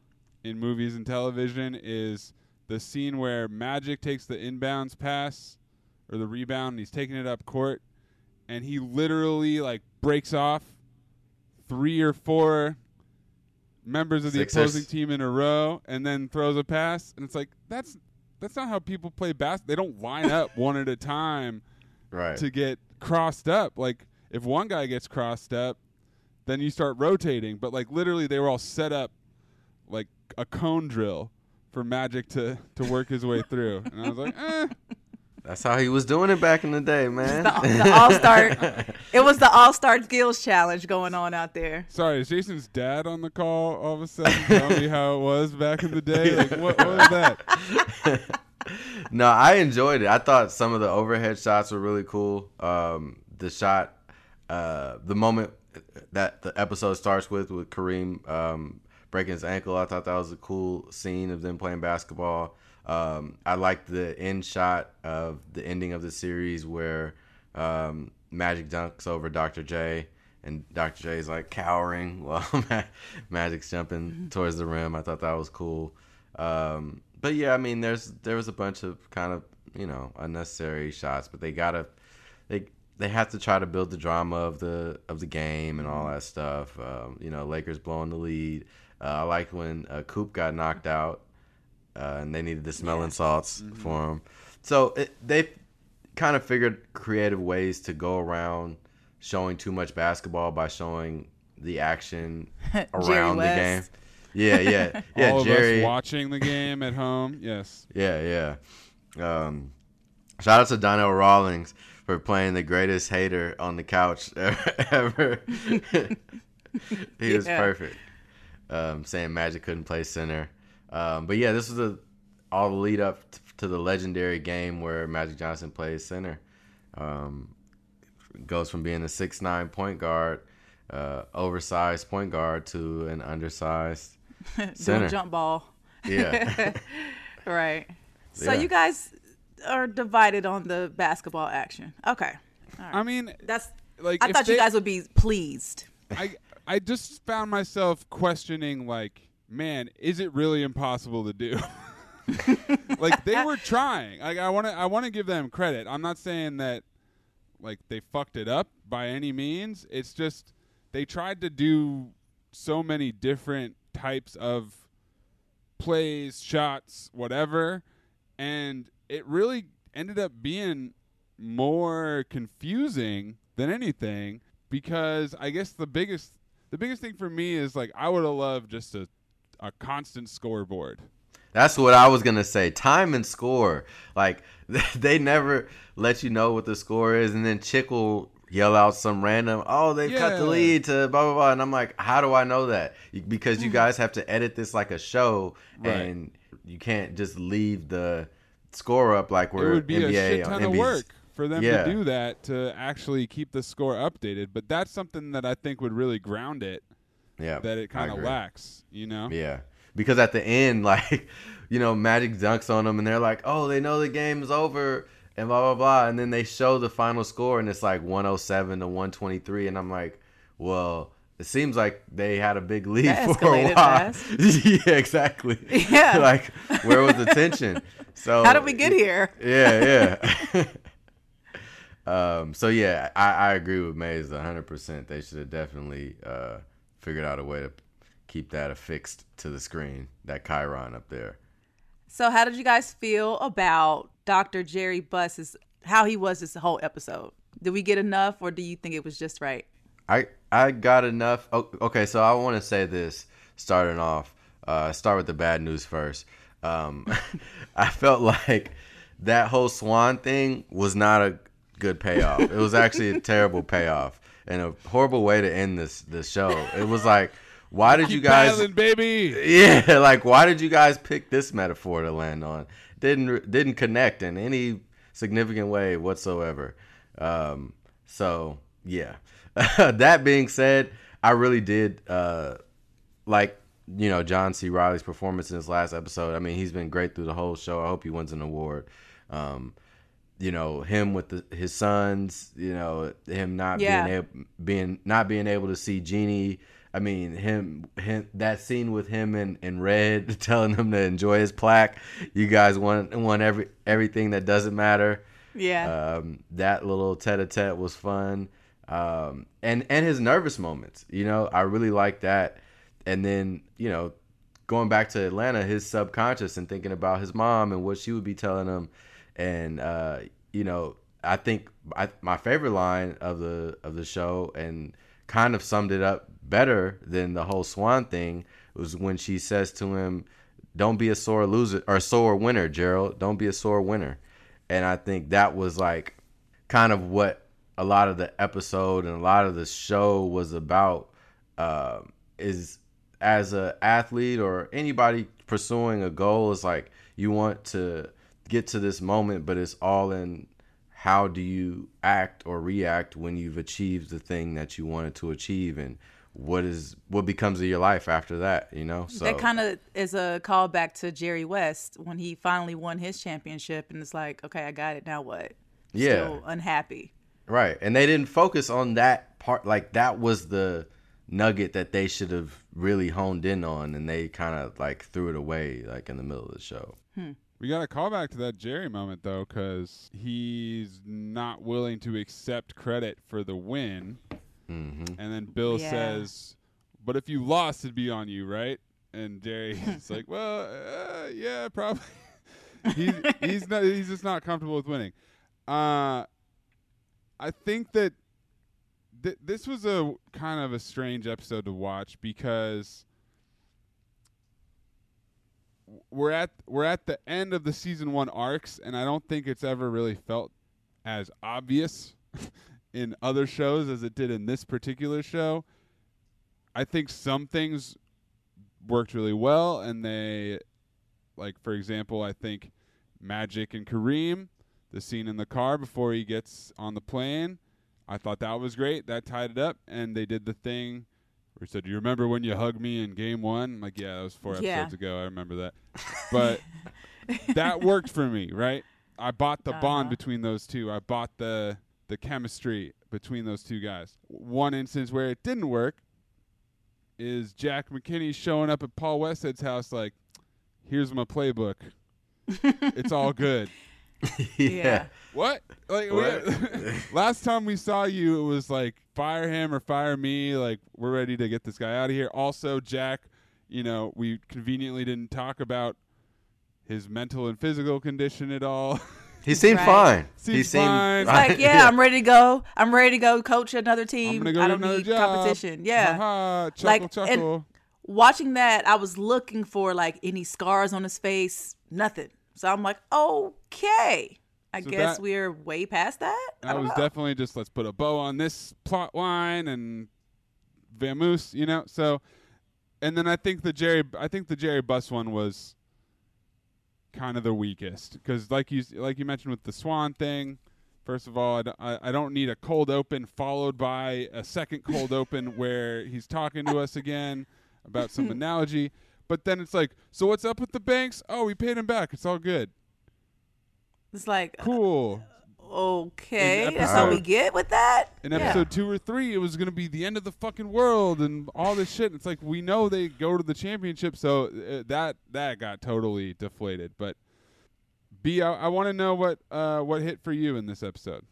in movies and television is the scene where Magic takes the inbounds pass or the rebound and he's taking it up court and he literally like breaks off three or four members of the Sixers. opposing team in a row and then throws a pass and it's like that's that's not how people play basketball. They don't line up one at a time Right. to get crossed up. Like if one guy gets crossed up, then you start rotating. But like literally, they were all set up like a cone drill for Magic to to work his way through. And I was like, eh. That's how he was doing it back in the day, man. the, the All Star. It was the All Star Skills Challenge going on out there. Sorry, is Jason's dad on the call all of a sudden? Tell me how it was back in the day. Like what, what was that? no, I enjoyed it. I thought some of the overhead shots were really cool. Um, the shot, uh, the moment that the episode starts with with Kareem um, breaking his ankle. I thought that was a cool scene of them playing basketball. Um, I like the end shot of the ending of the series where um, Magic dunks over Dr. J, and Dr. J is like cowering while Magic's jumping towards the rim. I thought that was cool. Um, but yeah, I mean, there's there was a bunch of kind of you know unnecessary shots, but they gotta they they have to try to build the drama of the of the game and all that stuff. Um, you know, Lakers blowing the lead. Uh, I like when uh, Coop got knocked out, uh, and they needed the smelling salts for them. So it, they kind of figured creative ways to go around showing too much basketball by showing the action around the game. Yeah, yeah, yeah. All Jerry, of us watching the game at home. Yes. yeah, yeah. Um, shout out to Donnell Rawlings for playing the greatest hater on the couch ever. he was perfect. Um, saying Magic couldn't play center. Um, but yeah, this was a, all the lead up t- to the legendary game where Magic Johnson plays center. Um, goes from being a six nine point guard, uh, oversized point guard, to an undersized center. Jump ball. Yeah. Right. So Yeah. you guys are divided on the basketball action. Okay. I mean, That's like I if thought you guys would be pleased. I I just found myself questioning like, man, is it really impossible to do? like they were trying. Like I want to I want to give them credit. I'm not saying that like they fucked it up by any means. It's just they tried to do so many different types of plays, shots, whatever, and it really ended up being more confusing than anything because I guess the biggest the biggest thing for me is like I would have loved just a a constant scoreboard. That's what I was gonna say. Time and score. Like they never let you know what the score is, and then Chick will yell out some random, "Oh, they cut the lead to blah blah blah," and I'm like, "How do I know that?" Because you mm. guys have to edit this like a show, Right. and you can't just leave the score up like we're it would be NBA a shit ton of work for them Yeah. to do that to actually keep the score updated. But that's something that I think would really ground it Yeah, that it kind of lacks. You know? Yeah. Because at the end, like, you know, Magic dunks on them and they're like, oh, they know the game's over and blah, blah, blah. And then they show the final score and it's like 107 to 123. And I'm like, well, it seems like they had a big lead That for a while. fast. yeah, exactly. Yeah. like, where was the tension? So How did we get here? yeah, yeah. um, so yeah, I, I agree with Mays 100. percent They should have definitely uh, figured out a way to keep that affixed to the screen. That chyron up there. So how did you guys feel about Dr. Jerry Buss's how he was this whole episode? Did we get enough or do you think it was just right? I I got enough. Oh, okay, so I want to say this starting off. Uh, start with the bad news first. Um, I felt like that whole Swan thing was not a good payoff. It was actually a terrible payoff and a horrible way to end this this show. It was like, why did you guys? battling, baby. Yeah, like why did you guys pick this metaphor to land on? Didn't didn't connect in any significant way whatsoever. Um, so yeah. that being said, I really did uh, like you know John C. Reilly's performance in this last episode. I mean, he's been great through the whole show. I hope he wins an award. Um, you know him with the, his sons. You know him not Yeah. being able being not being able to see Jeanie. I mean him, him that scene with him and, and Red telling him to enjoy his plaque. You guys want want every everything that doesn't matter. Yeah. Um, that little tete-a-tete was fun. Um, and and his nervous moments, you know, I really like that. And then you know, going back to Atlanta, his subconscious and thinking about his mom and what she would be telling him, and uh, you know, I think I, my favorite line of the of the show and kind of summed it up better than the whole Swan thing was when she says to him, "Don't be a sore loser or sore winner, Gerald. Don't be a sore winner." And I think that was like kind of what a lot of the episode and a lot of the show was about um, is as an athlete or anybody pursuing a goal is like you want to get to this moment but it's all in how do you act or react when you've achieved the thing that you wanted to achieve and what is what becomes of your life after that you know so that kind of is a callback to Jerry West when he finally won his championship, and it's like, okay, I got it. Now what? Yeah. Still unhappy. right and they didn't focus on that part like that was the nugget that they should have really honed in on and they kind of like threw it away like in the middle of the show hmm. We got to call back to that Jerry moment though, because he's not willing to accept credit for the win, mm-hmm. and then Bill Yeah. says, "But if you lost, it'd be on you, right?" And Jerry's like, "Well, uh, yeah, probably." he's he's not he's just not comfortable with winning. Uh, I think that th- this was a kind of a strange episode to watch because we're at we're at the end of the season one arcs, and I don't think it's ever really felt as obvious in other shows as it did in this particular show. I think some things worked really well, and they, like for example, I think Magic and Kareem, the scene in the car before he gets on the plane. I thought that was great. That tied it up, and they did the thing where he said, "Do you remember when you hugged me in Game One?" I'm like, "Yeah, that was four Yeah. episodes ago. I remember that." But that worked for me, right? I bought the bond Uh-huh. between those two. I bought the the chemistry between those two guys. One instance where it didn't work is Jack McKinney showing up at Paul Westhead's house like, "Here's my playbook. it's all good." Yeah. What? Like What? last time we saw you, it was like fire him or fire me. Like we're ready to get this guy out of here. Also, Jack, you know, we conveniently didn't talk about his mental and physical condition at all. he seemed Right. fine he Seemed seemed fine. It's like, yeah, I'm ready to go. I'm ready to go coach another I'm team. gonna go I don't another need job. competition. Yeah. Ha-ha, chuckle, Like, and- Watching that, I was looking for like any scars on his face. Nothing. So I'm like, okay. I So guess that- we're way past that. I I was know. definitely just let's put a bow on this plot line and vamoose, you know. So, and then I think the Jerry, I think the Jerry Buss one was kind of the weakest because, like you, like you mentioned with the Swan thing. First of all, I, d- I- I don't need a cold open followed by a second cold open where he's talking to us again about some analogy. But then it's like, so what's up with the banks? Oh, we paid him back. It's all good. It's like, Cool. okay, In that's all we get with that. in Yeah. episode two or three, it was going to be the end of the fucking world and all this shit. It's like we know they go to the championship, so uh, that that got totally deflated. But B, I, I want to know what uh, what hit for you in this episode.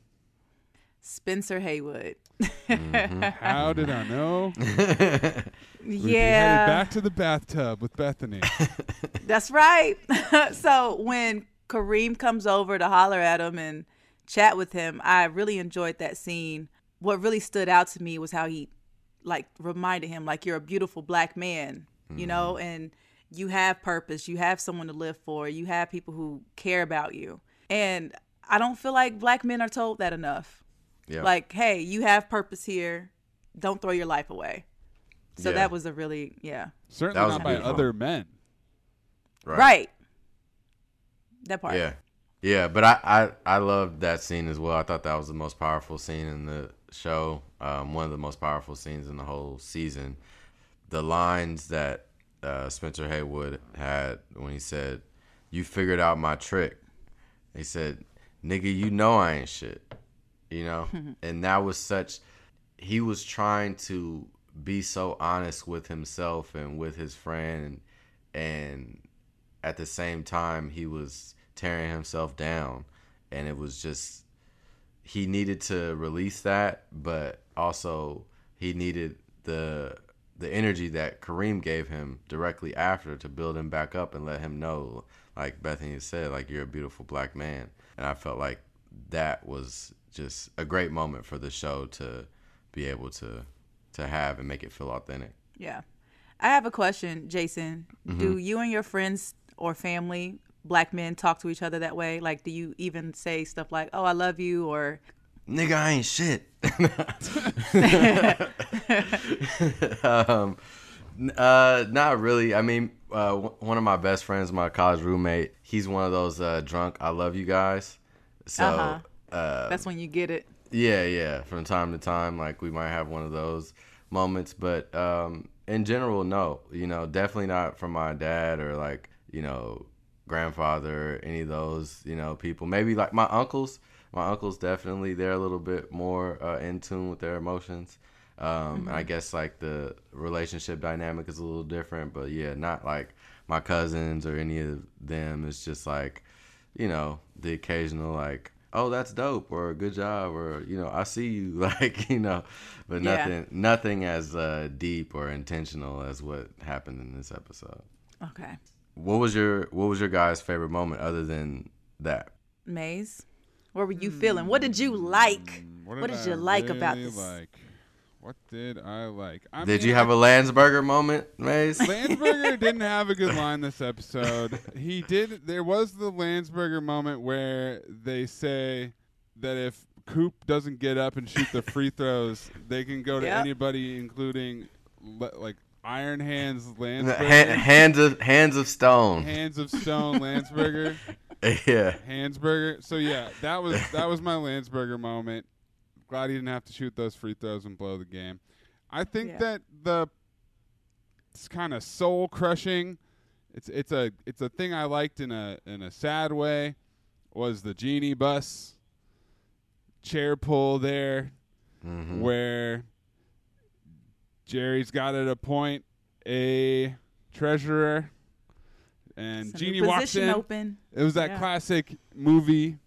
Spencer Haywood. How did I know? Yeah. back to the bathtub with Bethany. That's right. so when Kareem comes over to holler at him and chat with him, I really enjoyed that scene. What really stood out to me was how he like reminded him like you're a beautiful black man, you know, and you have purpose, you have someone to live for, you have people who care about you. And I don't feel like black men are told that enough. yeah Like, hey, you have purpose here. Don't throw your life away. So Yeah. that was a really yeah. Certainly not by other men. Right. right. That part. Yeah, yeah, but I, I I loved that scene as well. I thought that was the most powerful scene in the show. Um, one of the most powerful scenes in the whole season. The lines that uh, Spencer Haywood had when he said, "You figured out my trick." He said, "Nigga, you know I ain't shit," you know, and that was such. He was trying to be so honest with himself and with his friend, and at the same time he was tearing himself down and it was just he needed to release that but also he needed the the energy that Kareem gave him directly after to build him back up and let him know like Bethany said like you're a beautiful black man and I felt like that was just a great moment for the show to be able to to have and make it feel authentic Yeah. I have a question, Jason. Mm-hmm. Do you and your friends or family, black men, talk to each other that way? Like, do you even say stuff like, oh, I love you, or nigga, I ain't shit. um, uh, not really. I mean, uh, w- one of my best friends, my college roommate, he's one of those uh, drunk "I love you" guys. So Uh-huh. That's when you get it. Yeah, yeah. From time to time, like we might have one of those moments, but um, in general, no. You know, definitely not from my dad or like you know grandfather, any of those you know people. Maybe like my uncles. My uncles definitely they're a little bit more uh, in tune with their emotions. Um, I guess like the relationship dynamic is a little different, but yeah, not like my cousins or any of them. It's just like you know the occasional like oh that's dope or good job or you know i see you like you know but Yeah. nothing nothing as uh, deep or intentional as what happened in this episode Okay. What was your what was your guys favorite moment other than that Mays, what were you feeling? What did you hmm, like? What, did, I you like about this? Like? What did I like? I did mean, you have I- a landsberger moment Mays Landsberger didn't have a good line this episode. He did. There was the Landsberger moment where they say that if Coop doesn't get up and shoot the free throws, they can go to Yep. anybody, including le- like Iron Hands Ha- Landsberger, hands of hands of stone Hands of Stone Landsberger, yeah Hansberger. So yeah, that was that was my Landsberger moment. Glad he didn't have to shoot those free throws and blow the game. I think Yeah. that the it's kind of soul crushing. It's it's a it's a thing I liked in a in a sad way. Was the Jeanie Buss chair pull there, Mm-hmm. where Jerry's got to appoint a treasurer, and It's a Jeanie new walks in. open. It was that Yeah. classic movie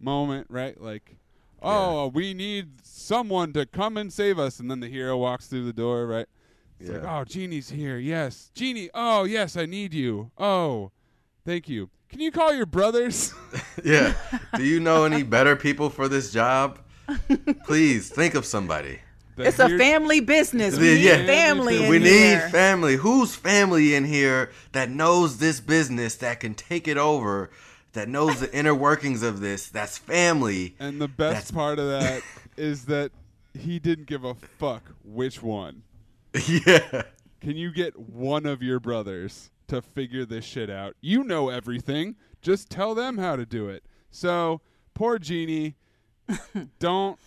moment, right? Like, oh, we need someone to come and save us, and then the hero walks through the door, right? It's like, Yeah. oh, Jeanie's here. Yes, Jeanie. Oh, yes, I need you. Oh, thank you. Can you call your brothers? yeah do you know any better people for this job please think of somebody The It's a family business. We Yeah. need family in we here. need family. Who's family in here that knows this business that can take it over, that knows the inner workings of this? That's family. And the best That's- part of that is that he didn't give a fuck which one. yeah. Can you get one of your brothers to figure this shit out? You know everything. Just tell them how to do it. So, poor Jeanie, don't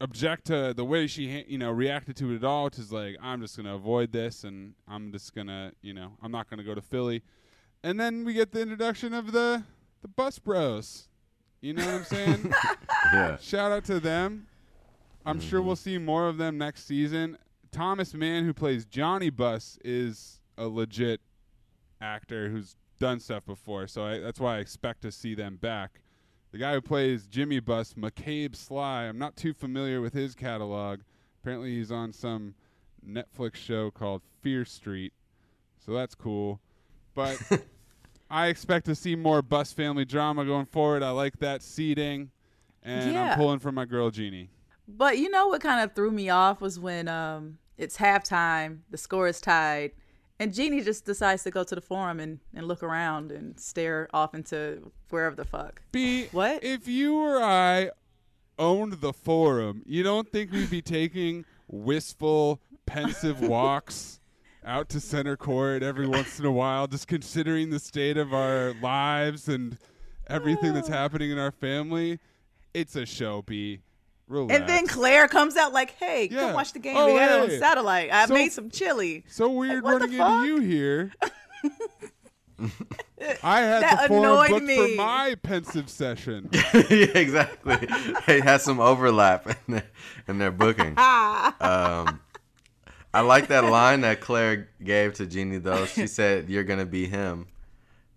object to the way she, ha- you know, reacted to it at all, which is like, I'm just going to avoid this and I'm just to, you know, I'm not going to go to Philly. And then we get the introduction of the the Buss bros. You know what I'm saying? Yeah. Shout out to them. I'm Mm-hmm. sure we'll see more of them next season. Thomas Mann, who plays Johnny Buss, is a legit actor who's done stuff before, so I, that's why I expect to see them back. The guy who plays Jimmy Buss, McCabe Slye, I'm not too familiar with his catalog. Apparently, he's on some Netflix show called Fear Street, so that's cool. But I expect to see more Buss family drama going forward. I like that seating, and Yeah. I'm pulling for my girl Jeanie. But you know what kind of threw me off was when um it's halftime, the score is tied, and Jeanie just decides to go to the forum and, and look around and stare off into wherever the fuck. B, What? if you or I owned the forum, you don't think we'd be taking wistful, pensive walks out to center court every once in a while, just considering the state of our lives and everything that's happening in our family? It's a show, B. Relax. And then Claire comes out like, "Hey, Yeah. come watch the game. Oh, we got it on satellite. I So- made some chili." So weird what the running fuck? into you here. I had That the forum annoyed booked me. for my pensive session. yeah, exactly. It has some overlap in their, in their booking. um, I like that line that Claire gave to Jeanie, though. She said, You're going to be him.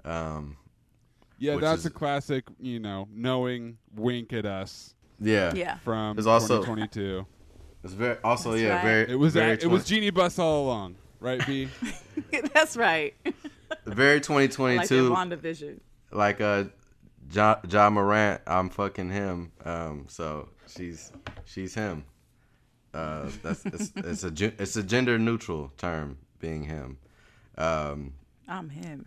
Um, Yeah, that's is- a classic, you know, knowing wink at us yeah. Yeah. from There's also- 2022. It's very, also, That's yeah, right. very, It was very, at, it was 20 Jeanie Buss all along, right, B? That's right. very like that 2022. WandaVision. like uh John, John Morant, I'm fucking him. Um, so she's she's him. Uh, that's it's, it's a gen- it's a gender neutral term, being him. Um, I'm him.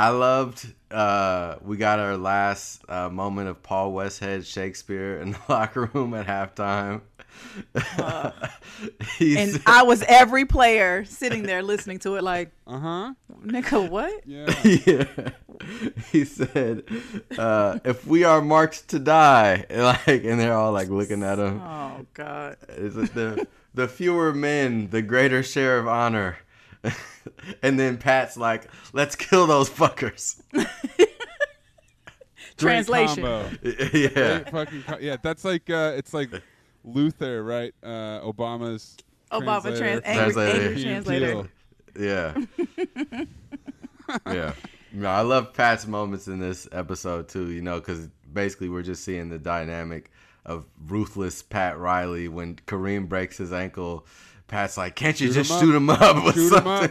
I loved. Uh, we got our last uh, moment of Paul Westhead Shakespeare in the locker room at halftime. He's, And I was every player sitting there listening to it like, Uh huh. Nigga, what? Yeah. yeah. He said, uh, "If we are marked to die," like, and they're all like looking at him. Oh God. Is it the the fewer men, the greater share of honor? and then Pat's like, "Let's kill those fuckers." Translation. yeah. Fucking yeah, that's like uh, it's like Luther, right? Uh, Obama's Obama translator trans angry, angry translator. Yeah. yeah. No, I love Pat's moments in this episode too, you know, because basically we're just seeing the dynamic of ruthless Pat Riley when Kareem breaks his ankle. Pat's like, can't you Shoot just him up. shoot him up with Shoot him something? up.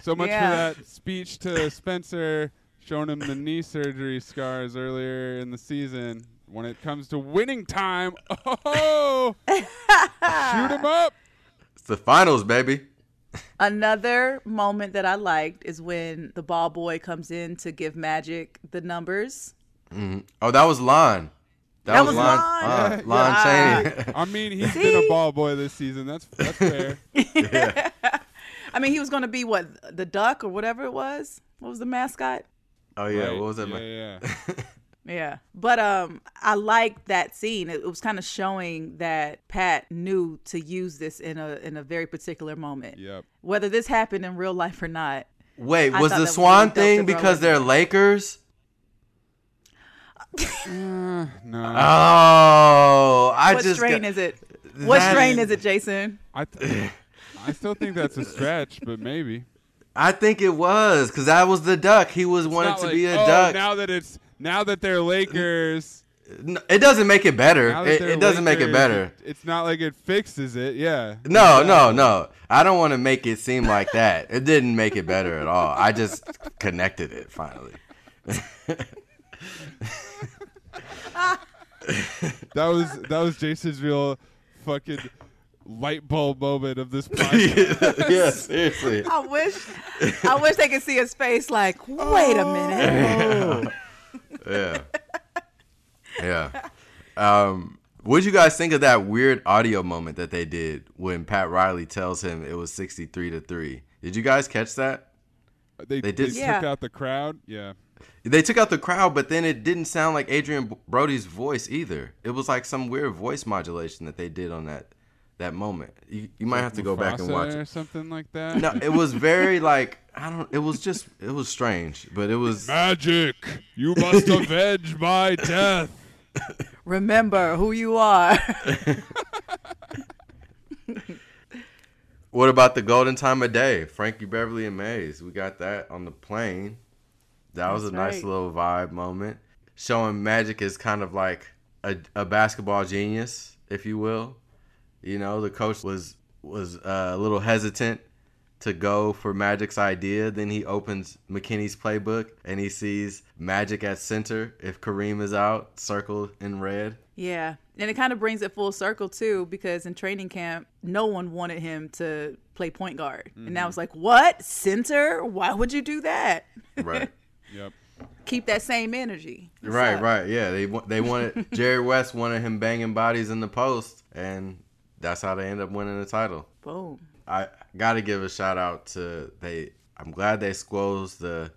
So much Yeah. for that speech to Spencer, showing him the knee surgery scars earlier in the season. When it comes to winning time, oh, shoot him up. It's the finals, baby. Another moment that I liked is when the ball boy comes in to give Magic the numbers. Mm-hmm. Oh, that was Lon. That, That was was Lon. Lon? Uh, Lon. Chaney. I mean, he's been a ball boy this season. That's that's fair. I mean, he was going to be what the duck or whatever it was. What was the mascot? oh yeah, Right. what was that? Yeah, man? yeah. Yeah, but um, I liked that scene. It, it was kind of showing that Pat knew to use this in a in a very particular moment. Yep. Whether this happened in real life or not, Wait, I was the that was Swan really dope to thing because they're there. Lakers? Uh, no, Oh, I what just strain got- is it? What strain is- is it, Jason? I th- I still think that's a stretch, but maybe. I think it was because that was the duck. He was It's wanted to like, be a oh, duck. Now that it's now that they're Lakers, No, it doesn't make it better. It, it doesn't make it better. it- it's not like it fixes it. Yeah. No, no, no. I don't want to make it seem like that. It didn't make it better at all. I just connected it finally. That was that was Jason's real fucking light bulb moment of this podcast. yeah, seriously. I wish, I wish they could see his face. Like, wait a minute. Yeah. Yeah. Um, what did you guys think of that weird audio moment that they did when Pat Riley tells him it was 63 to 3? Did you guys catch that? they, They they did- took Yeah. out the crowd. Yeah. They took out the crowd, but then it didn't sound like Adrien Brody's voice either. It was like some weird voice modulation that they did on that that moment. You, you might have to go back and Mufasa watch or it. something like that. No, it was very like I don't. It was just it was strange, but it was Magic, you must avenge my death. Remember who you are. What about the golden time of day? Frankie Beverly and Maze. We got that on the plane. That was That's a nice right. little vibe moment. Showing Magic is kind of like a, a basketball genius, if you will. You know, the coach was was uh, a little hesitant to go for Magic's idea. Then he opens McKinney's playbook and he sees Magic at center if Kareem is out, circled in red. Yeah. And it kind of brings it full circle too, because in training camp, no one wanted him to play point guard. And now it's like, what? Center? Why would you do that? Right. Yep. Keep that same energy. What's Right, up? right, yeah. They they wanted Jerry West wanted him banging bodies in the post, and that's how they end up winning the title. Boom. I got to give a shout out to they. I'm glad they squoze the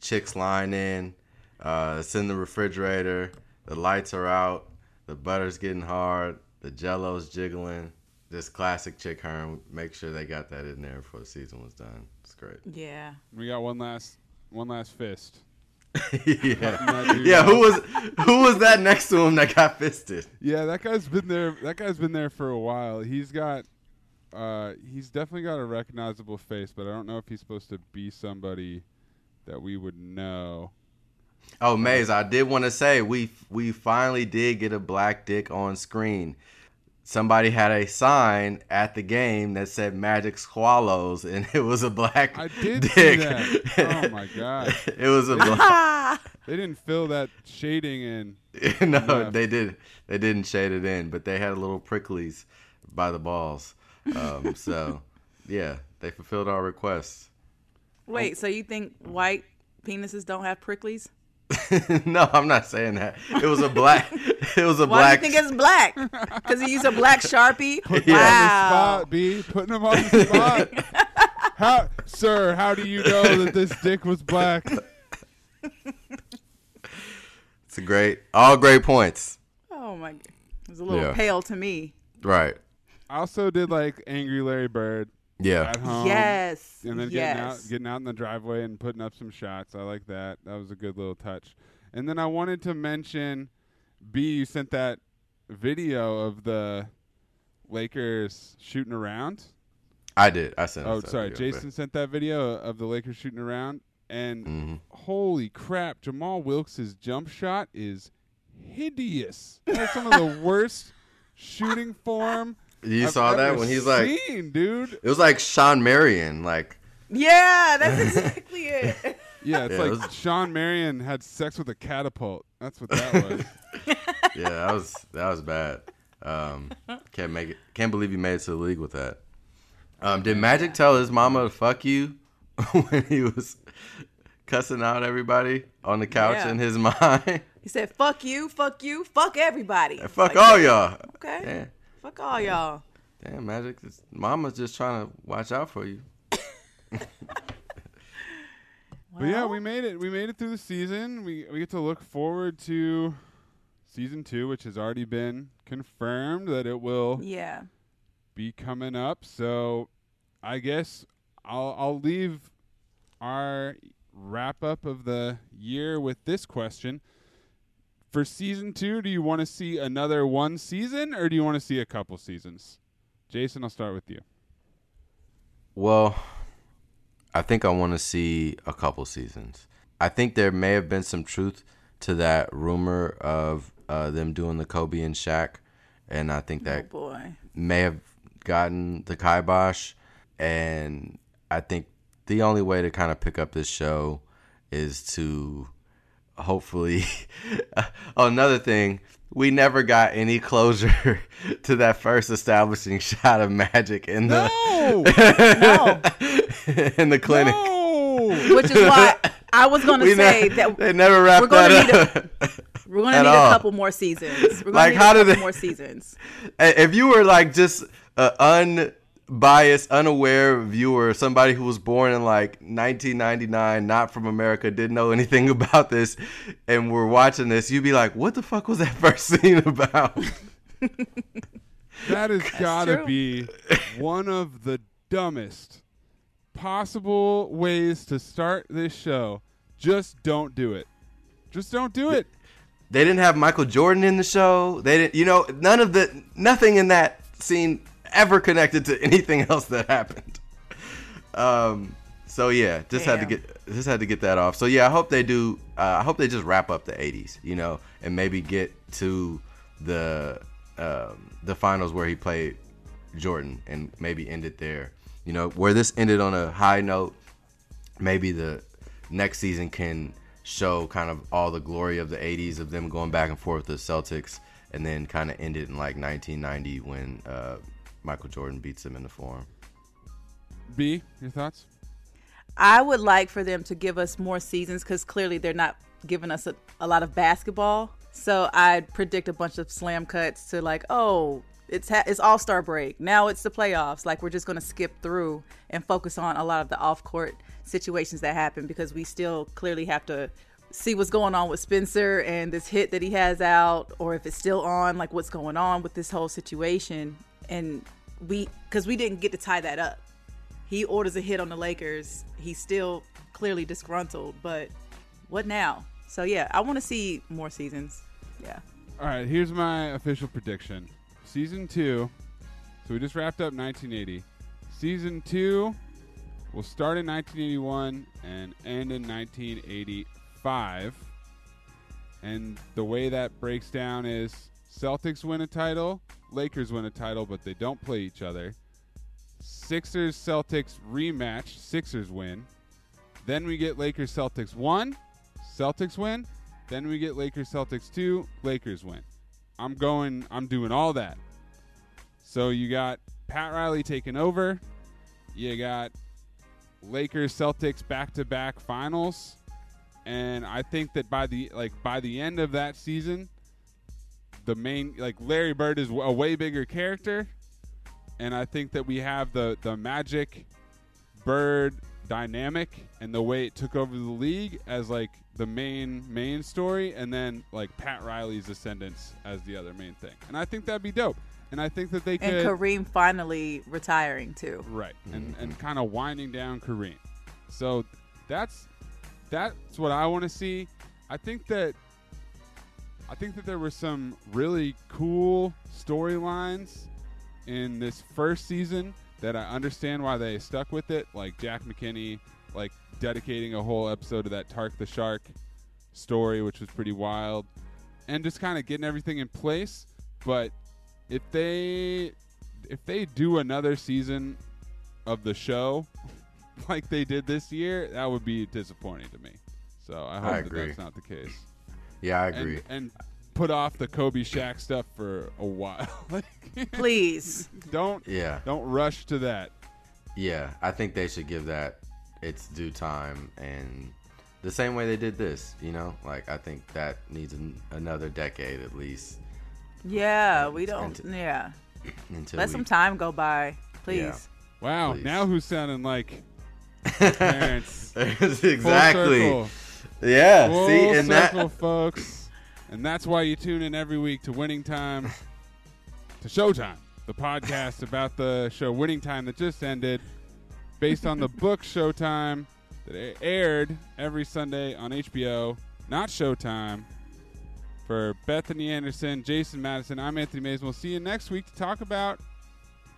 chicks line in. Uh, it's in the refrigerator. The lights are out. The butter's getting hard. The Jello's jiggling. This classic Chick Hearn. Make sure they got that in there before the season was done. It's great. Yeah. We got one last one last fist. yeah, yeah. Who was who was that next to him that got fisted? Yeah, that guy's been there. That guy's been there for a while. He's got, uh, he's definitely got a recognizable face, but I don't know if he's supposed to be somebody that we would know. Oh, Mays, I did want to say we we finally did get a black dick on screen. Somebody had a sign at the game that said "Magic Swallows," and it was a black I did dick. see that. Oh my god, it was a black. they didn't fill that shading in. no, Yeah. they did. They didn't shade it in, but they had a little pricklies by the balls. Um, so, yeah, they fulfilled our requests. Wait, so you think white penises don't have pricklies? no, I'm not saying that. It was a black. It was a Why black. do you think it's black? Because he used a black sharpie? Yeah. Wow. Spot B, putting him on the spot. how, sir? How do you know that this dick was black? It's a great, all great points. Oh my! It was a little Yeah. pale to me. Right. I also did like Angry Larry Bird Yeah. at home. yes. and then yes. getting out getting out in the driveway and putting up some shots. I like that. That was a good little touch. And then I wanted to mention B you sent that video of the Lakers shooting around. I did. I sent. Oh, sorry. video, Jason sent that video of the Lakers shooting around and but- Mhm. holy crap, Jamal Wilkes' jump shot is hideous. That's some of the worst shooting form You I've saw that when he's like, seen, dude. it was like Shawn Marion. Like, Yeah, that's exactly it. Yeah, it's Yeah, it like was- Shawn Marion had sex with a catapult. That's what that was. yeah, that was that was bad. Um, can't make it. Can't believe he made it to the league with that. Um, did Magic tell his mama to fuck you when he was cussing out everybody on the couch Yeah. in his mind? He said, "Fuck you, fuck you, fuck everybody." fuck Like, all y'all. Okay. Damn, Fuck all y'all. damn, Magic. His mama's just trying to watch out for you. but yeah, we made it. We made it through the season. We we get to look forward to season two, which has already been confirmed that it will Yeah. be coming up. So I guess I'll I'll leave our wrap up of the year with this question. For season two, do you want to see another one season or do you want to see a couple seasons? Jason, I'll start with you. Well, I think I want to see a couple seasons. I think there may have been some truth to that rumor of uh, them doing the Kobe and Shaq, and I think Oh that boy. may have gotten the kibosh. And I think the only way to kind of pick up this show is to hopefully. oh, another thing, we never got any closure to that first establishing shot of Magic in the No! No. in the clinic. no! Which is why I was going to say ne- that they never wrapped we're gonna that need up. we're going to need all. a couple more seasons. We're going Like, to need how a did couple they- more seasons. if you were like just an unbiased, unaware viewer, somebody who was born in like 1999, not from America, didn't know anything about this, and we're watching this, you'd be like, "What the fuck was that first scene about?" That has got to be one of the dumbest possible ways to start this show. Just don't do it. Just don't do it. they didn't have Michael Jordan in the show. They didn't, you know, none of the nothing in that scene ever connected to anything else that happened. Um, so yeah, just had to get just had to get that off. So yeah, I hope they do. Uh, I hope they just wrap up the '80s, you know, and maybe get to the um, the finals where he played Jordan and maybe end it there. You know, where this ended on a high note. Maybe the next season can show kind of all the glory of the 80s of them going back and forth with the Celtics and then kind of end it in like 1990 when uh, Michael Jordan beats them in the forum. B, your thoughts? I would like for them to give us more seasons because clearly they're not giving us a, a lot of basketball. So I'd predict a bunch of slam cuts to like, oh, it's ha- it's All Star break. Now it's the playoffs. Like we're just gonna skip through and focus on a lot of the off court situations that happen because we still clearly have to see what's going on with Spencer and this hit that he has out, or if it's still on, like what's going on with this whole situation. And we, because we didn't get to tie that up he orders a hit on the Lakers. He's still clearly disgruntled, but what now? So yeah, I want to see more seasons. Yeah. All right, here's my official prediction. Season two. So we just wrapped up 1980. Season two will start in 1981 and end in 1985. And the way that breaks down is Celtics win a title, Lakers win a title, but they don't play each other. Sixers Celtics rematch, Sixers win. Then we get Lakers Celtics 1, Celtics win. Then we get Lakers Celtics 2, Lakers win. I'm going I'm doing all that. So you got Pat Riley taking over. You got Lakers Celtics back-to-back finals. And I think that by the like by the end of that season, the main like Larry Bird is a way bigger character and I think that we have the the Magic Bird dynamic and the way it took over the league as like the main main story, and then like Pat Riley's ascendance as the other main thing. And I think that'd be dope. And I think that they could And Kareem finally retiring too. Right. And mm-hmm. and kind of winding down Kareem. So that's that's what I want to see. I think that I think that there were some really cool storylines in this first season that I understand why they stuck with it, like Jack McKinney, like dedicating a whole episode to that Tark the Shark story, which was pretty wild, and just kind of getting everything in place. But if they if they do another season of the show like they did this year, that would be disappointing to me. So I hope I that that's not the case. Yeah, I agree. and put off the Kobe Shaq stuff for a while. like, Please. don't yeah, don't rush to that. yeah. I think they should give that its due time and the same way they did this. You know, like I think that needs an, another decade at least Yeah, we don't. And- Yeah. until Let we, some time go by, please. Yeah. Wow, Please. now who's sounding like parents? Full exactly. Circle. Yeah. Full See, and circle, that folks. And that's why you tune in every week to Winning Time, to Showtime, the podcast about the show Winning Time that just ended, based on the book Showtime that aired every Sunday on HBO, not Showtime. For Bethany Anderson, Jason Madison, I'm Anthony Mays. We'll see you next week to talk about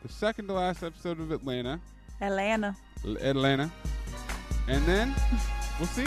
the second to last episode of Atlanta. Atlanta. Atlanta. And then we'll see.